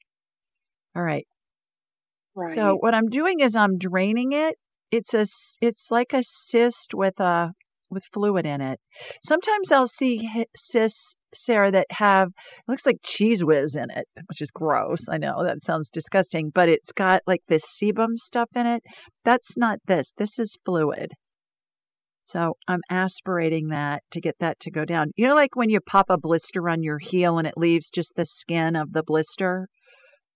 All right. Right. So what I'm doing is I'm draining it. It's a it's like a cyst with a with fluid in it. Sometimes I'll see cysts, Sarah, that have looks like Cheez Whiz in it, which is gross. I know that sounds disgusting, but it's got like this sebum stuff in it. That's not this. This is fluid. So I'm aspirating that to get that to go down. You know, like when you pop a blister on your heel and it leaves just the skin of the blister?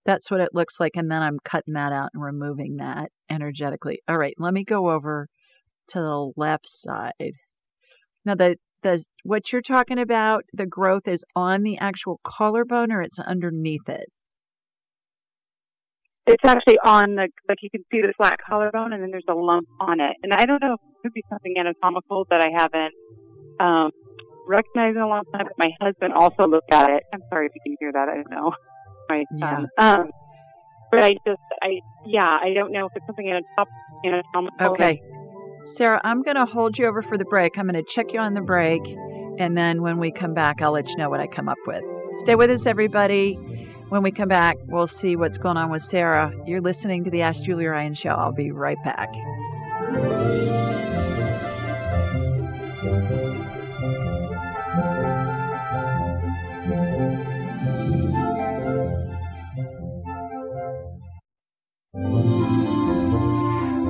That's what it looks like. And then I'm cutting that out and removing that energetically. All right, let me go over to the left side. Now, the, the what you're talking about, the growth is on the actual collarbone or it's underneath it? It's actually on the, like you can see the flat collarbone and then there's a lump on it. And I don't know if it could be something anatomical that I haven't, um, recognized in a long time, but my husband also looked at it. I'm sorry if you can hear that. I don't know. My son. Um, but I just, I, yeah, I don't know if it's something anatomical. Okay. Sarah, I'm going to hold you over for the break. I'm going to check you on the break. And then when we come back, I'll let you know what I come up with. Stay with us, everybody. When we come back, we'll see what's going on with Sarah. You're listening to the Ask Julie Ryan show. I'll be right back.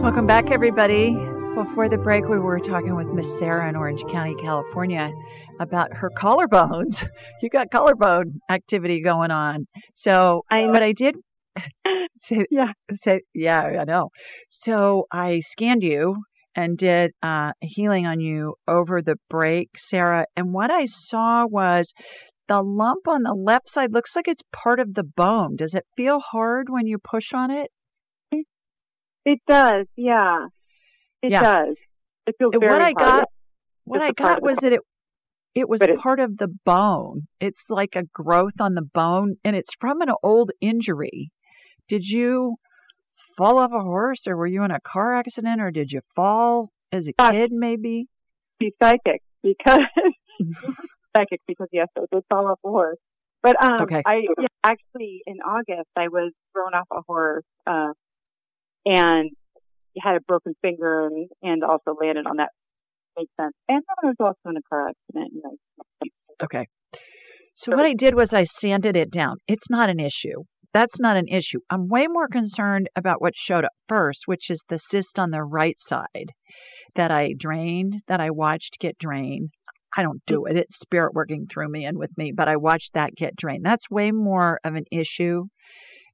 Welcome back, everybody. Before the break, we were talking with Miss Sarah in Orange County, California, about her collarbones. You got collarbone activity going on. So, I but I did say, yeah, say, yeah, I know. So I scanned you and did uh, healing on you over the break, Sarah. And what I saw was the lump on the left side looks like it's part of the bone. Does it feel hard when you push on it? It does, yeah. It yeah. does. It feels very what I got what I got was that it it was part of the bone. It's like a growth on the bone and it's from an old injury. Did you fall off a horse or were you in a car accident or did you fall as a uh, kid maybe? Be psychic because psychic because yes, I did fall off a horse. But um okay. I yeah, actually in August I was thrown off a horse uh and had a broken finger and, and also landed on that. Makes sense. And then I was also in a car accident. You know. Okay. So what I did was I sanded it down. It's not an issue. That's not an issue. I'm way more concerned about what showed up first, which is the cyst on the right side that I drained, that I watched get drained. I don't do it. It's spirit working through me and with me, but I watched that get drained. That's way more of an issue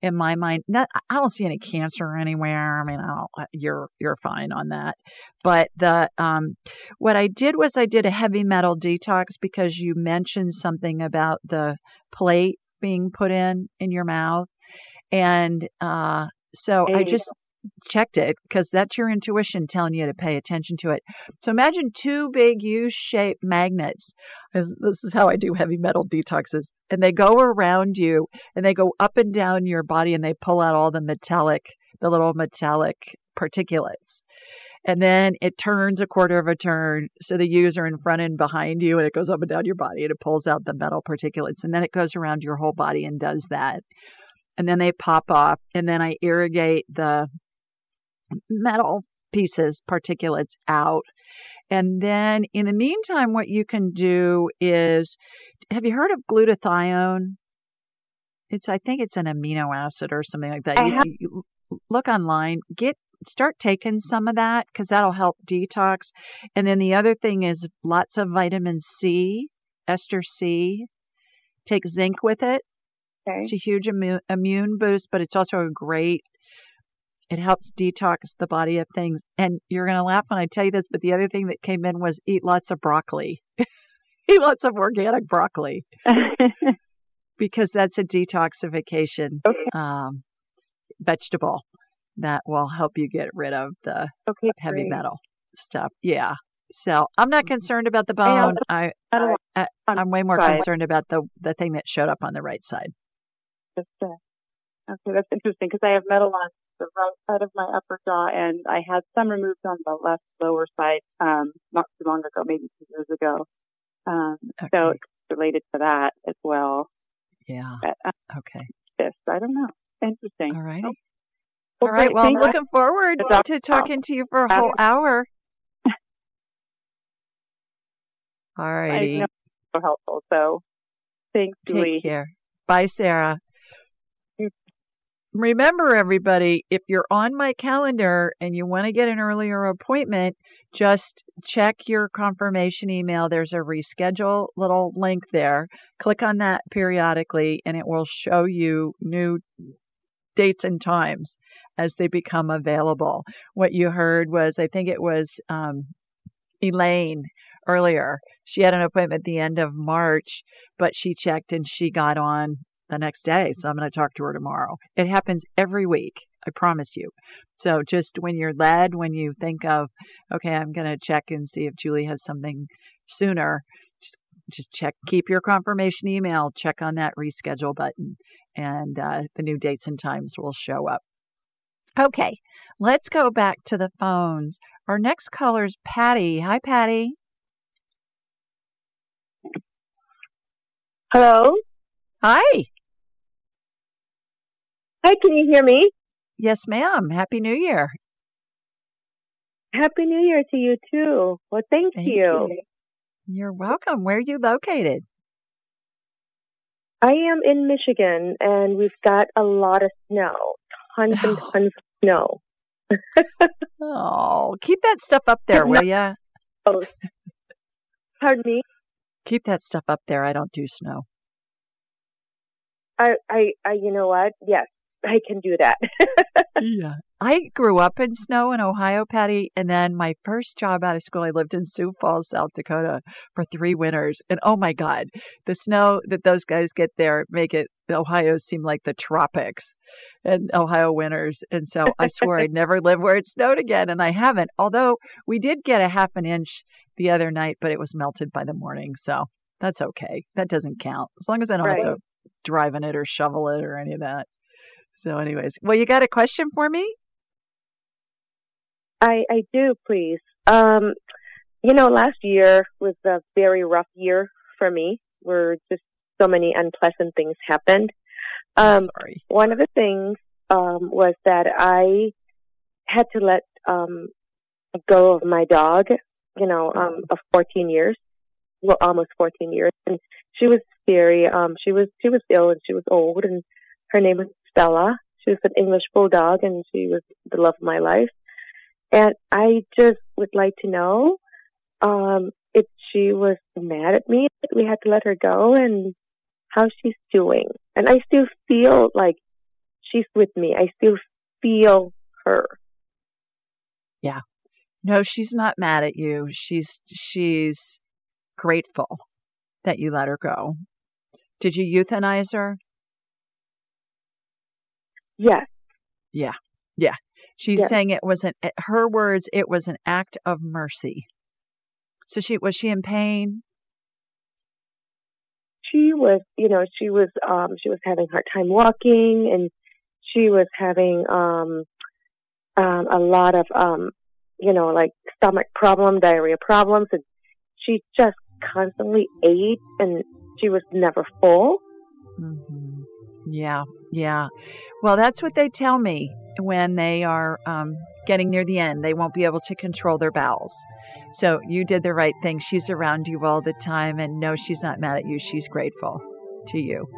in my mind. Not, I don't see any cancer anywhere. I mean, uh, you're you're fine on that. But the um, what I did was I did a heavy metal detox because you mentioned something about the plate being put in in your mouth, and uh, so I just checked it because that's your intuition telling you to pay attention to it. So imagine two big U-shaped magnets. This, is how I do heavy metal detoxes. And they go around you and they go up and down your body and they pull out all the metallic, the little metallic particulates. And then it turns a quarter of a turn. So the U's are in front and behind you and it goes up and down your body and it pulls out the metal particulates. And then it goes around your whole body and does that and then they pop off and then I irrigate the metal pieces, particulates out. And then in the meantime, what you can do is have you heard of glutathione? It's, I think it's an amino acid or something like that. You, you look online, get, start taking some of that because that'll help detox. And then the other thing is lots of vitamin C, ester C. Take zinc with it. Okay. It's a huge immune boost, but it's also a great it helps detox the body of things. And you're going to laugh when I tell you this, but the other thing that came in was eat lots of broccoli. eat lots of organic broccoli. because that's a detoxification okay. um, vegetable that will help you get rid of the okay, heavy great. metal stuff. Yeah. So I'm not concerned about the bone. I, I, I am way more concerned about the the thing that showed up on the right side. Okay, that's interesting because I have metal on the right side of my upper jaw, and I had some removed on the left lower side um, not too long ago, maybe two years ago. Um, okay. So it's related to that as well. Yeah. But, um, okay. Yes, I don't know. Interesting. All right. Oh. Right. Well, I'm looking forward to talking to you for a whole hour. All righty. So helpful. So thanks, Take Julie. care. Bye, Sarah remember everybody, if you're on my calendar and you want to get an earlier appointment, just check your confirmation email. There's a reschedule little link there. Click on that periodically and it will show you new dates and times as they become available. What you heard was, I think it was um, Elaine earlier. She had an appointment at the end of March, but she checked and she got on the next day. So I'm going to talk to her tomorrow. It happens every week. I promise you. So just when you're led, when you think of, okay, I'm going to check and see if Julie has something sooner, just, just check, keep your confirmation email, check on that reschedule button, and uh, the new dates and times will show up. Okay, let's go back to the phones. Our next caller is Patty. Hi, Patty. Hello. Hi. Hi, can you hear me? Yes, ma'am. Happy New Year. Happy New Year to you too. Well, thank, Thank you. you. You're welcome. Where are you located? I am in Michigan and we've got a lot of snow. Tons and Oh. tons of snow. Oh, keep that stuff up there, will ya? Oh, pardon me. Keep that stuff up there. I don't do snow. I, I, I, you know what? Yes, I can do that. Yeah. I grew up in snow in Ohio, Patty, and then my first job out of school, I lived in Sioux Falls, South Dakota for three winters. And oh my God, the snow that those guys get there make it Ohio seem like the tropics and Ohio winters. And so I swore I'd never live where it snowed again, and I haven't. Although we did get a half an inch the other night, but it was melted by the morning. So that's okay. That doesn't count. As long as I don't have to drive in it or shovel it or any of that. So, anyways, well, you got a question for me? I, I do, please. Um, you know, last year was a very rough year for me where just so many unpleasant things happened. Um, Sorry. one of the things um, was that I had to let um, go of my dog, you know, um, of 14 years, well, almost 14 years, and she was very, um, she was she was ill and she was old, and her name was Stella. She was an English bulldog, and she was the love of my life. And I just would like to know um, if she was mad at me that we had to let her go, and how she's doing. And I still feel like she's with me. I still feel her. Yeah. No, she's not mad at you. She's she's grateful that you let her go. Did you euthanize her? Yes. Yeah. Yeah. She's Yes. saying it was an her words it was an act of mercy. So she was she in pain? She was, you know, she was, um, she was having a hard time walking and she was having, um, um, a lot of, um, you know, like stomach problem, diarrhea problems. And she just constantly ate and she was never full. hmm Yeah, yeah. Well, that's what they tell me when they are um, getting near the end. They won't be able to control their bowels. So you did the right thing. She's around you all the time, and no, she's not mad at you. She's grateful to you.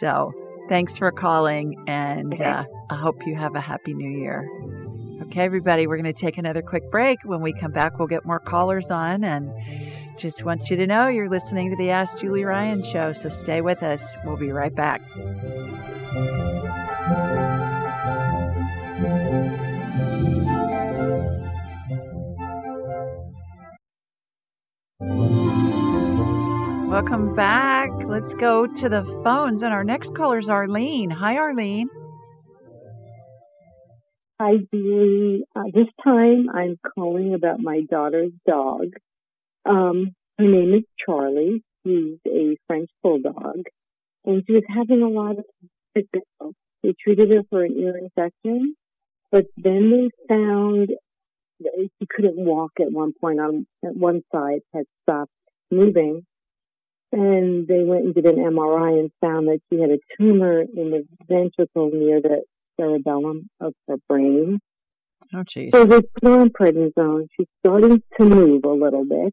So thanks for calling, and Okay. uh, I hope you have a happy new year. Okay, everybody, we're going to take another quick break. When we come back, we'll get more callers on and just want you to know you're listening to the Ask Julie Ryan show, so stay with us. We'll be right back. Welcome back. Let's go to the phones, and our next caller is Arlene. Hi, Arlene. Hi, Julie. Uh, this time I'm calling about my daughter's dog. Um, her name is Charlie. She's a French bulldog. And she was having a lot of physical. They treated her for an ear infection, but then they found that she couldn't walk at one point on at one side, had stopped moving. And they went and did an MRI and found that she had a tumor in the ventricle near the cerebellum of her brain. Oh, jeez. So they put her on prednisone. She's starting to move a little bit.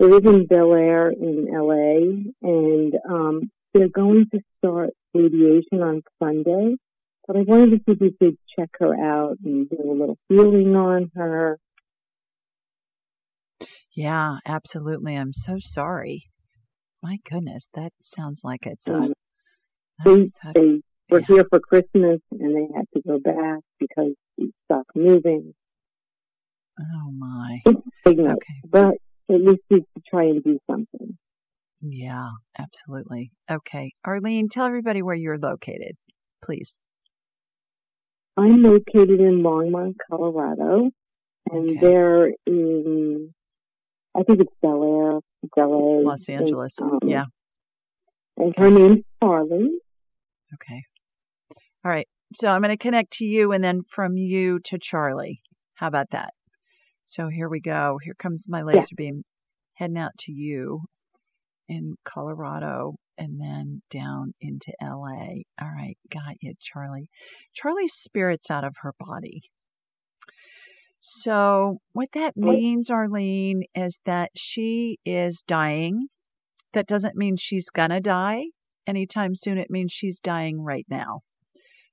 They live in Bel Air in LA, and um, they're going to start radiation on Sunday. But I wanted to see if you could check her out and do a little feeling on her. Yeah, absolutely. I'm so sorry. My goodness, that sounds like it's a. Um, they, they were yeah. here for Christmas, and they had to go back because she stopped moving. oh my. It's Okay. but at least we could try and do something. Yeah, absolutely. Okay, Arlene, tell everybody where you're located, please. I'm located in Longmont, Colorado, and Okay. they're in, I think it's Bel Air, LA. Los and, Angeles. um, Yeah. And her name's Arlene. Okay. All right. So I'm going to connect to you and then from you to Charlie. How about that? So here we go. Here comes my laser beam heading out to you in Colorado and then down into LA. All right, got you, Charlie. Charlie's spirit's out of her body. So, what that means, Arlene, is that she is dying. That doesn't mean she's gonna die anytime soon. It means she's dying right now.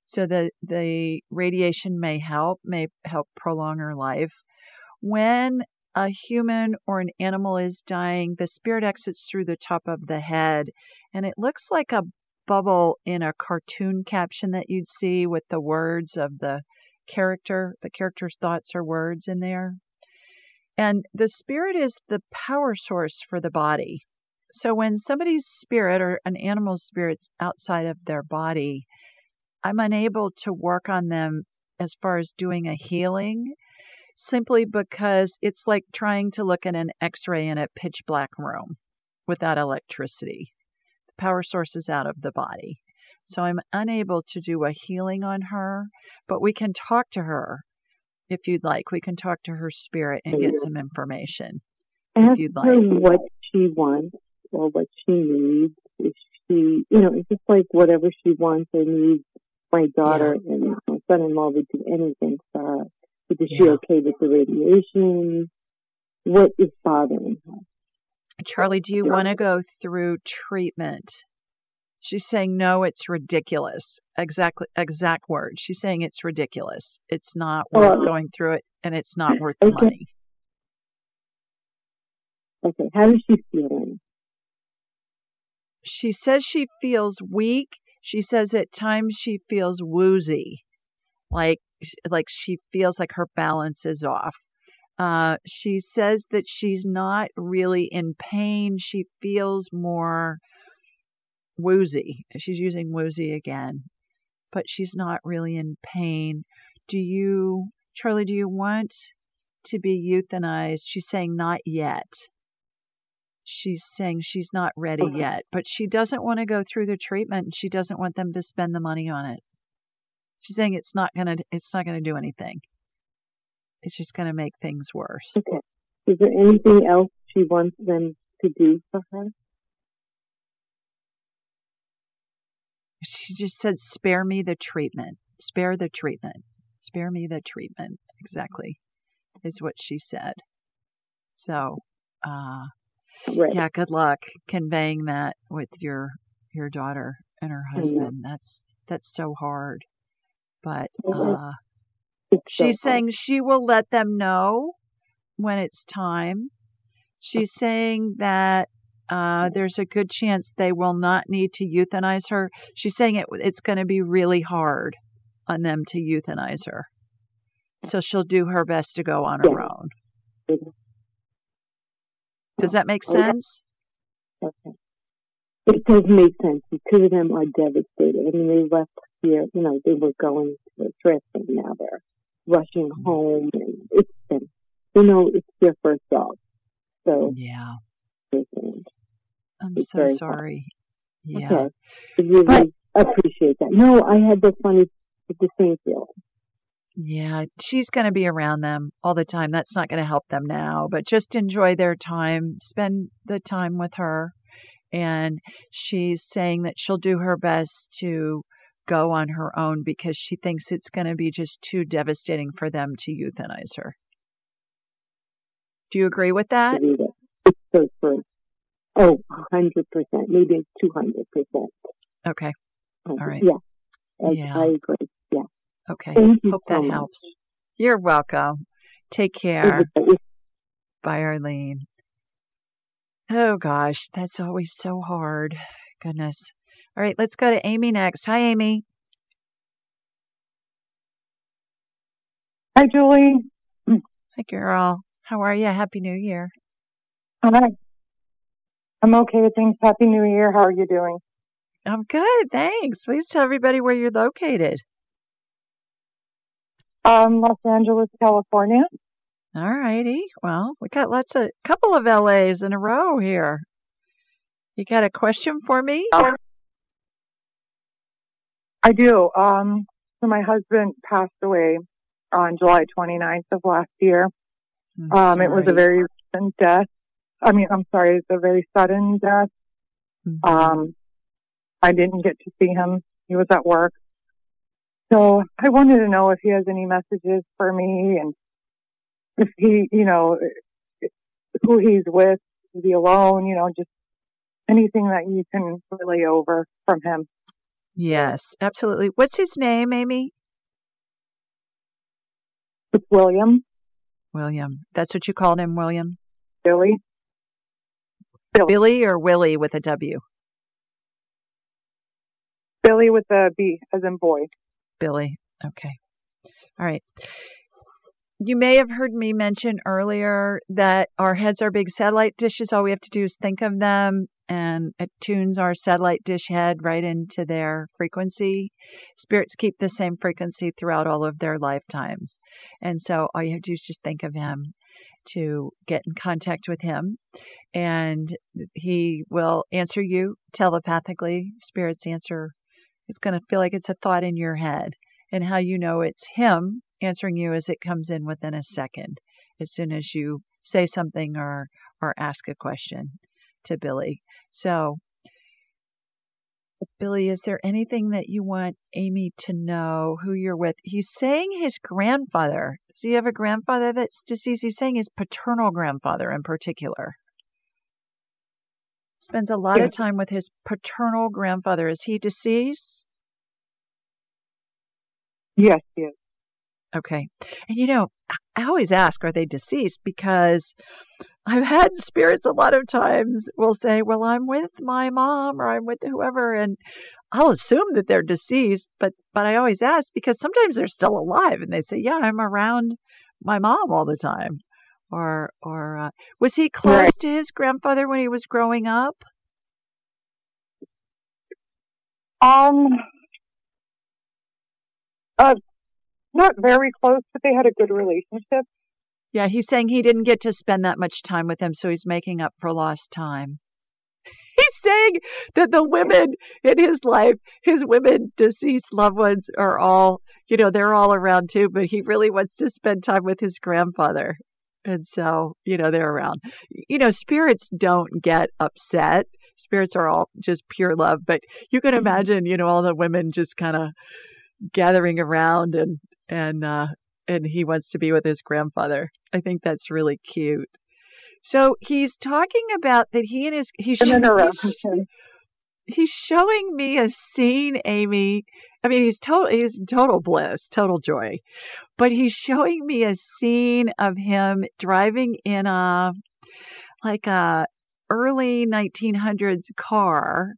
So the the radiation may help, may help prolong her life. When a human or an animal is dying, the spirit exits through the top of the head, and it looks like a bubble in a cartoon caption that you'd see with the words of the character, the character's thoughts or words in there. And the spirit is the power source for the body. So when somebody's spirit or an animal's spirit's outside of their body, I'm unable to work on them as far as doing a healing simply because it's like trying to look at an x ray in a pitch black room without electricity. The power source is out of the body. So I'm unable to do a healing on her, but we can talk to her if you'd like. We can talk to her spirit and get some information. Ask if you'd like. her what she wants or what she needs. If she, you know, it's just like whatever she wants or needs. My daughter yeah. and my son-in-law would do anything for her. Is yeah. she okay with the radiation? What is bothering her? Charlie, do you yeah. want to go through treatment? She's saying no, it's ridiculous. Exactly, exact word. She's saying it's ridiculous. It's not oh, worth uh, going through it, and it's not worth okay. the money. Okay, how is she feeling? She says she feels weak. She says at times she feels woozy, like like she feels like her balance is off. Uh, she says that she's not really in pain. She feels more woozy. She's using woozy again, but she's not really in pain. Do you, Charlie, do you want to be euthanized? She's saying not yet. She's saying she's not ready yet, but she doesn't want to go through the treatment and she doesn't want them to spend the money on it. She's saying it's not gonna it's not gonna do anything. It's just gonna make things worse. Okay. Is there anything else she wants them to do for her? She just said, "Spare me the treatment. Spare the treatment. Spare me the treatment." Exactly, is what she said. So, uh, right. yeah. Good luck conveying that with your your daughter and her husband. That's that's so hard but uh, she's saying she will let them know when it's time. She's saying that uh, there's a good chance they will not need to euthanize her. She's saying it, it's going to be really hard on them to euthanize her. So she'll do her best to go on her own. Does that make sense? Okay. It does make sense. The two of them are devastated. I mean, they left here, you know, they were going to a trip and now they're rushing home and it's been, you know, it's their first dog. So, yeah. I'm it's so sorry. Hard. Yeah. Okay. I really but, appreciate that. No, I had the funny, the same feeling. Yeah, she's going to be around them all the time. That's not going to help them now, but just enjoy their time. Spend the time with her. And she's saying that she'll do her best to go on her own because she thinks it's going to be just too devastating for them to euthanize her. Do you agree with that? It's so true. Oh, 100%, maybe 200%. Okay. Um, All right. Yeah. I, yeah. I agree. Yeah. Okay. Thank Hope so that much. helps. You're welcome. Take care. Bye, Arlene. Oh gosh, that's always so hard. Goodness. All right, let's go to Amy next. Hi, Amy. Hi, Julie. Hi, girl. How are you? Happy New Year. Hi. I'm okay. Thanks. Happy New Year. How are you doing? I'm good. Thanks. Please tell everybody where you're located. Um, Los Angeles, California. All righty. Well, we got lots of couple of LAs in a row here. You got a question for me? I do. Um, so my husband passed away on July 29th of last year. Um, it was a very recent death. I mean, I'm sorry, it's a very sudden death. Mm-hmm. Um, I didn't get to see him. He was at work. So I wanted to know if he has any messages for me and if he, you know, who he's with, is he alone, you know, just anything that you can relay over from him. Yes, absolutely. What's his name, Amy? It's William. William. That's what you called him, William? Billy. Billy, Billy or Willie with a W? Billy with a B as in boy. Billy. Okay. All right. You may have heard me mention earlier that our heads are big satellite dishes. All we have to do is think of them and it tunes our satellite dish head right into their frequency. Spirits keep the same frequency throughout all of their lifetimes. And so all you have to do is just think of him to get in contact with him and he will answer you telepathically. Spirits answer. It's going to feel like it's a thought in your head and how you know it's him answering you as it comes in within a second as soon as you say something or or ask a question to Billy. So Billy, is there anything that you want Amy to know who you're with? He's saying his grandfather. Does he have a grandfather that's deceased? He's saying his paternal grandfather in particular. Spends a lot yes. of time with his paternal grandfather. Is he deceased? Yes, yes. Okay. And you know, I always ask, are they deceased? Because I've had spirits a lot of times will say, well, I'm with my mom or I'm with whoever. And I'll assume that they're deceased, but, but I always ask because sometimes they're still alive and they say, yeah, I'm around my mom all the time. Or, or, uh, was he close right. to his grandfather when he was growing up? Um, uh, not very close, but they had a good relationship. Yeah, he's saying he didn't get to spend that much time with him, so he's making up for lost time. He's saying that the women in his life, his women deceased loved ones, are all, you know, they're all around too, but he really wants to spend time with his grandfather. And so, you know, they're around. You know, spirits don't get upset. Spirits are all just pure love, but you can mm-hmm. imagine, you know, all the women just kind of gathering around and and uh, and he wants to be with his grandfather. I think that's really cute. So he's talking about that he and his he's, he's, he's showing me a scene, Amy. I mean, he's total he's total bliss, total joy, but he's showing me a scene of him driving in a like a early 1900s car,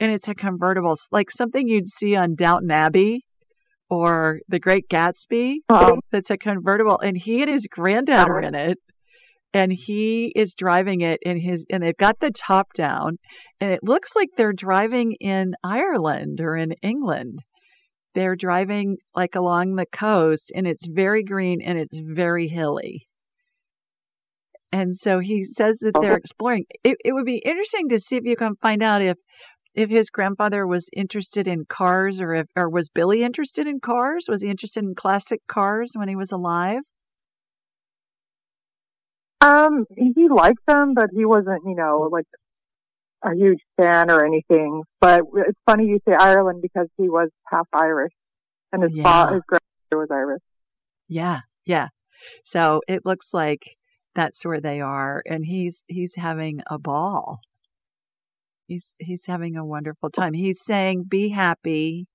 and it's a convertible, like something you'd see on Downton Abbey or The Great Gatsby. Oh. That's a convertible, and he and his granddad are uh-huh. in it, and he is driving it in his, and they've got the top down, and it looks like they're driving in Ireland or in England. They're driving like along the coast, and it's very green and it's very hilly. And so he says that they're uh-huh. exploring. It, it would be interesting to see if you can find out if if his grandfather was interested in cars or if or was Billy interested in cars? Was he interested in classic cars when he was alive? Um, he liked them, but he wasn't, you know, like a huge fan or anything. But it's funny you say Ireland because he was half Irish, and his yeah. father, his grandfather was Irish. Yeah, yeah. So it looks like that's where they are, and he's he's having a ball he's he's having a wonderful time. He's saying, "Be happy,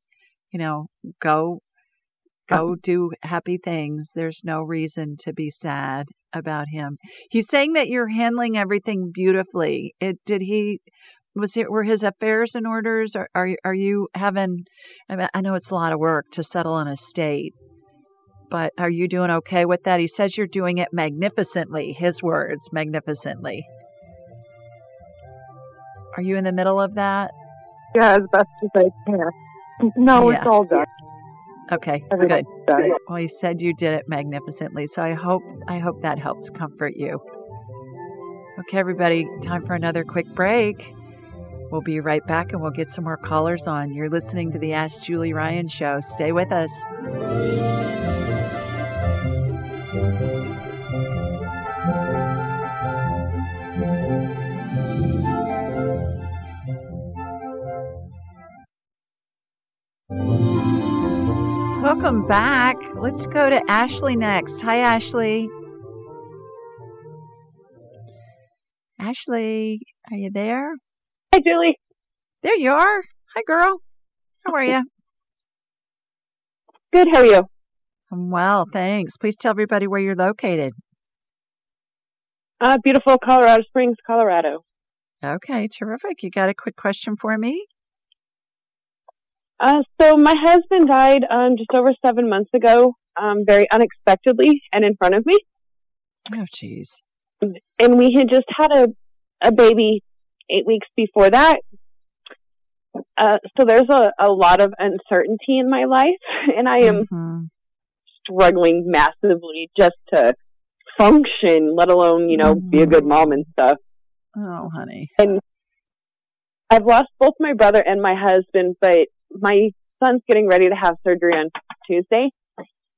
you know, go go do happy things. There's no reason to be sad about him." He's saying that you're handling everything beautifully. It did he was it were his affairs in orders or are are you having I, mean, I know it's a lot of work to settle an estate but are you doing okay with that he says you're doing it magnificently his words magnificently are you in the middle of that? Yeah, as best as I can. No, yeah. it's all done. Okay, good. Done. Well, you said you did it magnificently, so I hope I hope that helps comfort you. Okay, everybody, time for another quick break. We'll be right back and we'll get some more callers on. You're listening to the Ask Julie Ryan show. Stay with us. Welcome back. Let's go to Ashley next. Hi, Ashley. Ashley, are you there? Hi, Julie. There you are. Hi, girl. How are you? Good. How are you? I'm well, thanks. Please tell everybody where you're located. Uh, beautiful Colorado Springs, Colorado. Okay, terrific. You got a quick question for me? Uh, so my husband died um, just over seven months ago, um, very unexpectedly and in front of me. Oh, jeez. And we had just had a a baby eight weeks before that. Uh, so there's a, a lot of uncertainty in my life, and I am mm-hmm. struggling massively just to function, let alone, you know, mm-hmm. be a good mom and stuff. Oh, honey. And I've lost both my brother and my husband, but my son's getting ready to have surgery on Tuesday.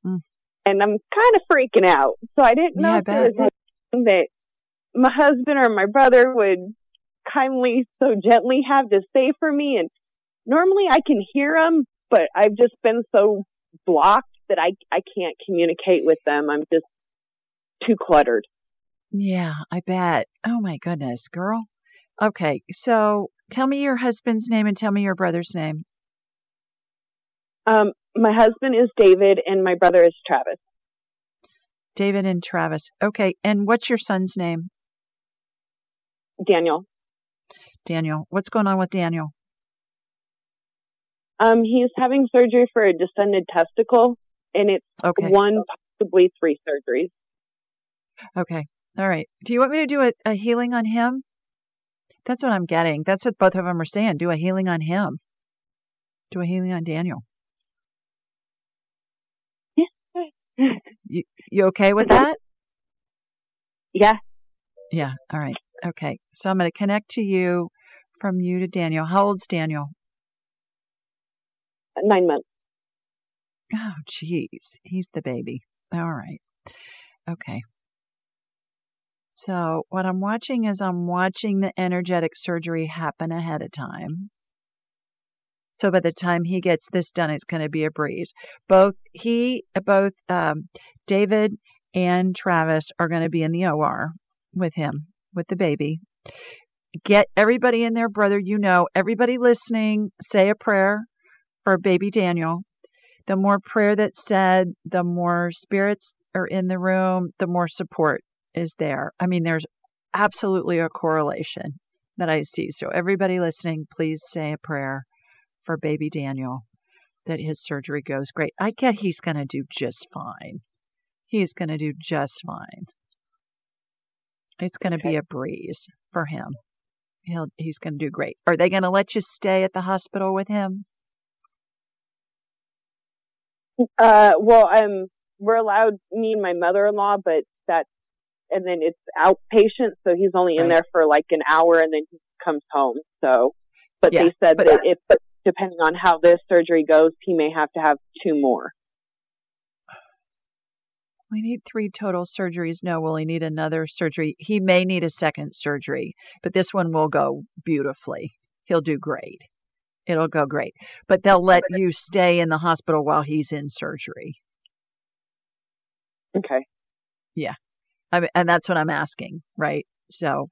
Mm. And I'm kind of freaking out. So I didn't know yeah, if there was anything that my husband or my brother would kindly so gently have to say for me. And normally I can hear them, but I've just been so blocked that I, I can't communicate with them. I'm just too cluttered. Yeah, I bet. Oh my goodness, girl. Okay, so tell me your husband's name and tell me your brother's name. Um, my husband is David and my brother is Travis. David and Travis. Okay, and what's your son's name? Daniel. Daniel. What's going on with Daniel? Um, he's having surgery for a descended testicle, and it's okay. one, possibly three surgeries. Okay. All right. Do you want me to do a, a healing on him? That's what I'm getting. That's what both of them are saying. Do a healing on him. Do a healing on Daniel. You you okay with that? Yeah. Yeah. All right. Okay. So I'm going to connect to you from you to Daniel. How old's Daniel? Nine months. Oh, geez. He's the baby. All right. Okay. So what I'm watching is I'm watching the energetic surgery happen ahead of time. So by the time he gets this done, it's going to be a breeze. Both he, both um, David and Travis are going to be in the OR with him, with the baby. Get everybody in there, brother. You know, everybody listening, say a prayer for baby Daniel. The more prayer that's said, the more spirits are in the room, the more support is there. I mean, there's absolutely a correlation that I see. So, everybody listening, please say a prayer for baby Daniel that his surgery goes great. I get he's going to do just fine. He's going to do just fine. It's going to okay. be a breeze for him. He'll he's going to do great. Are they going to let you stay at the hospital with him? Uh, well, um, we're allowed me and my mother-in-law, but that's and then it's outpatient, so he's only in right. there for like an hour, and then he comes home. So, but yeah, they said but, that if depending on how this surgery goes, he may have to have two more. We need three total surgeries. No, will he need another surgery? He may need a second surgery, but this one will go beautifully. He'll do great. It'll go great. But they'll let you stay in the hospital while he's in surgery. Okay. Yeah. I mean, and that's what I'm asking, right? So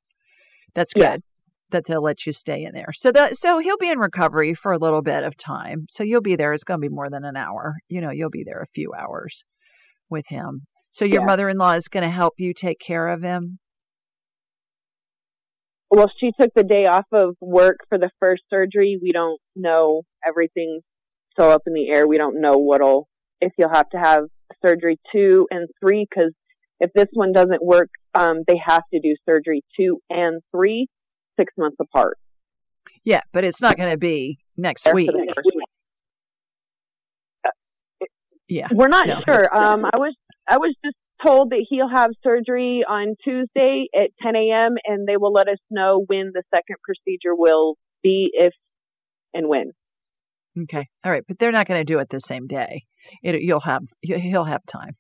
that's good yeah. That they'll let you stay in there. So that so he'll be in recovery for a little bit of time. So you'll be there. It's going to be more than an hour. You know, you'll be there a few hours with him. So your yeah. mother-in-law is going to help you take care of him. Well, she took the day off of work for the first surgery. We don't know everything so up in the air. We don't know what'll if you'll have to have surgery two and three because if this one doesn't work, um, they have to do surgery two and three, six months apart. Yeah, but it's not going to be next week. Yeah, we're not no. sure. Um, I was I was just told that he'll have surgery on Tuesday at 10 a.m. and they will let us know when the second procedure will be, if and when. Okay, all right, but they're not going to do it the same day. It, you'll have he'll have time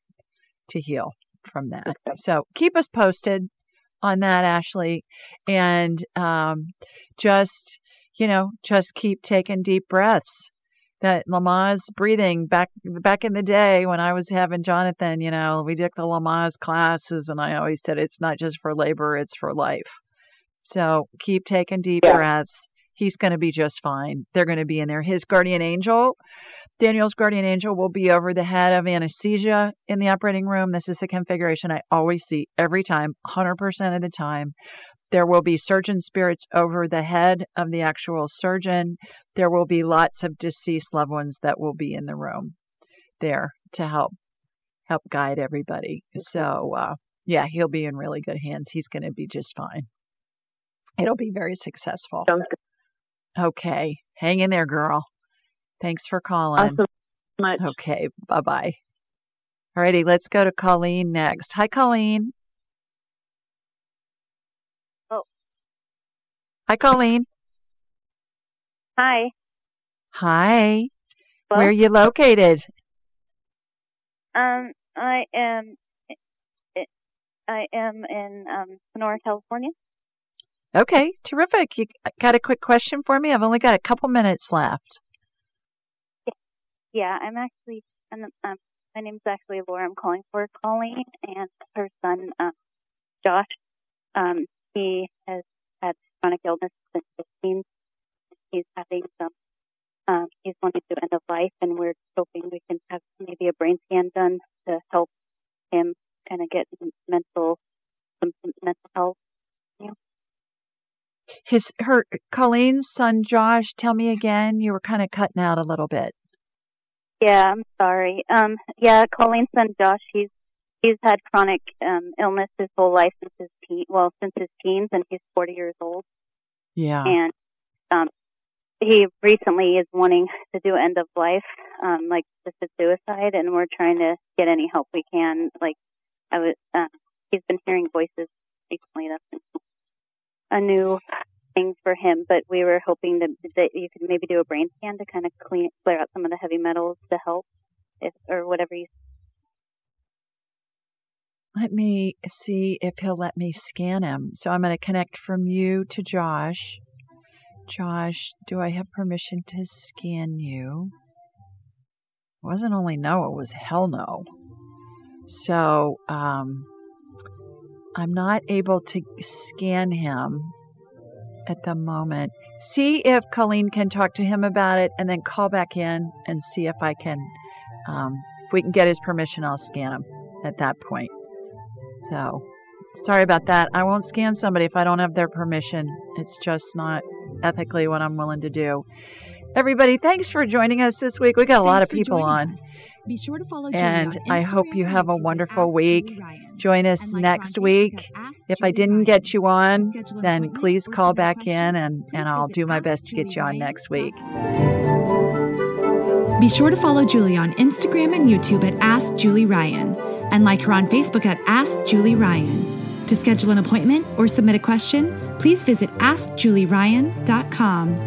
to heal from that. Okay. So keep us posted on that, Ashley, and um, just you know, just keep taking deep breaths that Lamaze breathing back back in the day when I was having Jonathan, you know, we took the Lamaze classes and I always said it's not just for labor, it's for life. So keep taking deep yeah. breaths. He's going to be just fine. They're going to be in there. His guardian angel, Daniel's guardian angel, will be over the head of anesthesia in the operating room. This is the configuration I always see every time, 100% of the time. There will be surgeon spirits over the head of the actual surgeon. There will be lots of deceased loved ones that will be in the room there to help help guide everybody. So uh, yeah, he'll be in really good hands. He's going to be just fine. It'll be very successful. Okay, hang in there, girl. Thanks for calling. Awesome. Much. Okay, bye bye. Alrighty, let's go to Colleen next. Hi, Colleen. Oh. Hi, Colleen. Hi. Hi. Well, Where are you located? Um, I am. I am in um, Sonora, California. Okay, terrific. You got a quick question for me? I've only got a couple minutes left. Yeah, I'm actually. I'm, um, my name's actually Laura. I'm calling for Colleen and her son, um, Josh. Um, he has had chronic illness since 15. He's having some, um, he's wanting to end of life, and we're hoping we can have maybe a brain scan done to help him kind of get mental, some, mental health. You know? His, her, Colleen's son Josh, tell me again, you were kind of cutting out a little bit. Yeah, I'm sorry. Um, yeah, Colleen's son Josh, he's he's had chronic um, illness his whole life since his teen, well, since his teens, and he's 40 years old. Yeah. And um, he recently is wanting to do end of life, um, like assisted suicide, and we're trying to get any help we can. Like, I was, uh, he's been hearing voices recently. That's a new thing for him, but we were hoping that, that you could maybe do a brain scan to kind of clean, clear out some of the heavy metals to help, if or whatever you let me see if he'll let me scan him. So I'm going to connect from you to Josh. Josh, do I have permission to scan you? It wasn't only no, it was hell no. So um, I'm not able to scan him at the moment. See if Colleen can talk to him about it and then call back in and see if I can, um, if we can get his permission, I'll scan him at that point. So, sorry about that. I won't scan somebody if I don't have their permission. It's just not ethically what I'm willing to do. Everybody, thanks for joining us this week. We got a thanks lot of people on. Us. Be sure to follow Julie Ryan. and I hope you have a wonderful week. Join us next week. If I didn't get you on, then please call back in and, and I'll do my best to get you on next week. Be sure to follow Julie on Instagram and YouTube at Ask Julie Ryan and like her on Facebook at Ask Julie Ryan. To schedule an appointment or submit a question, please visit AskJulieRyan.com.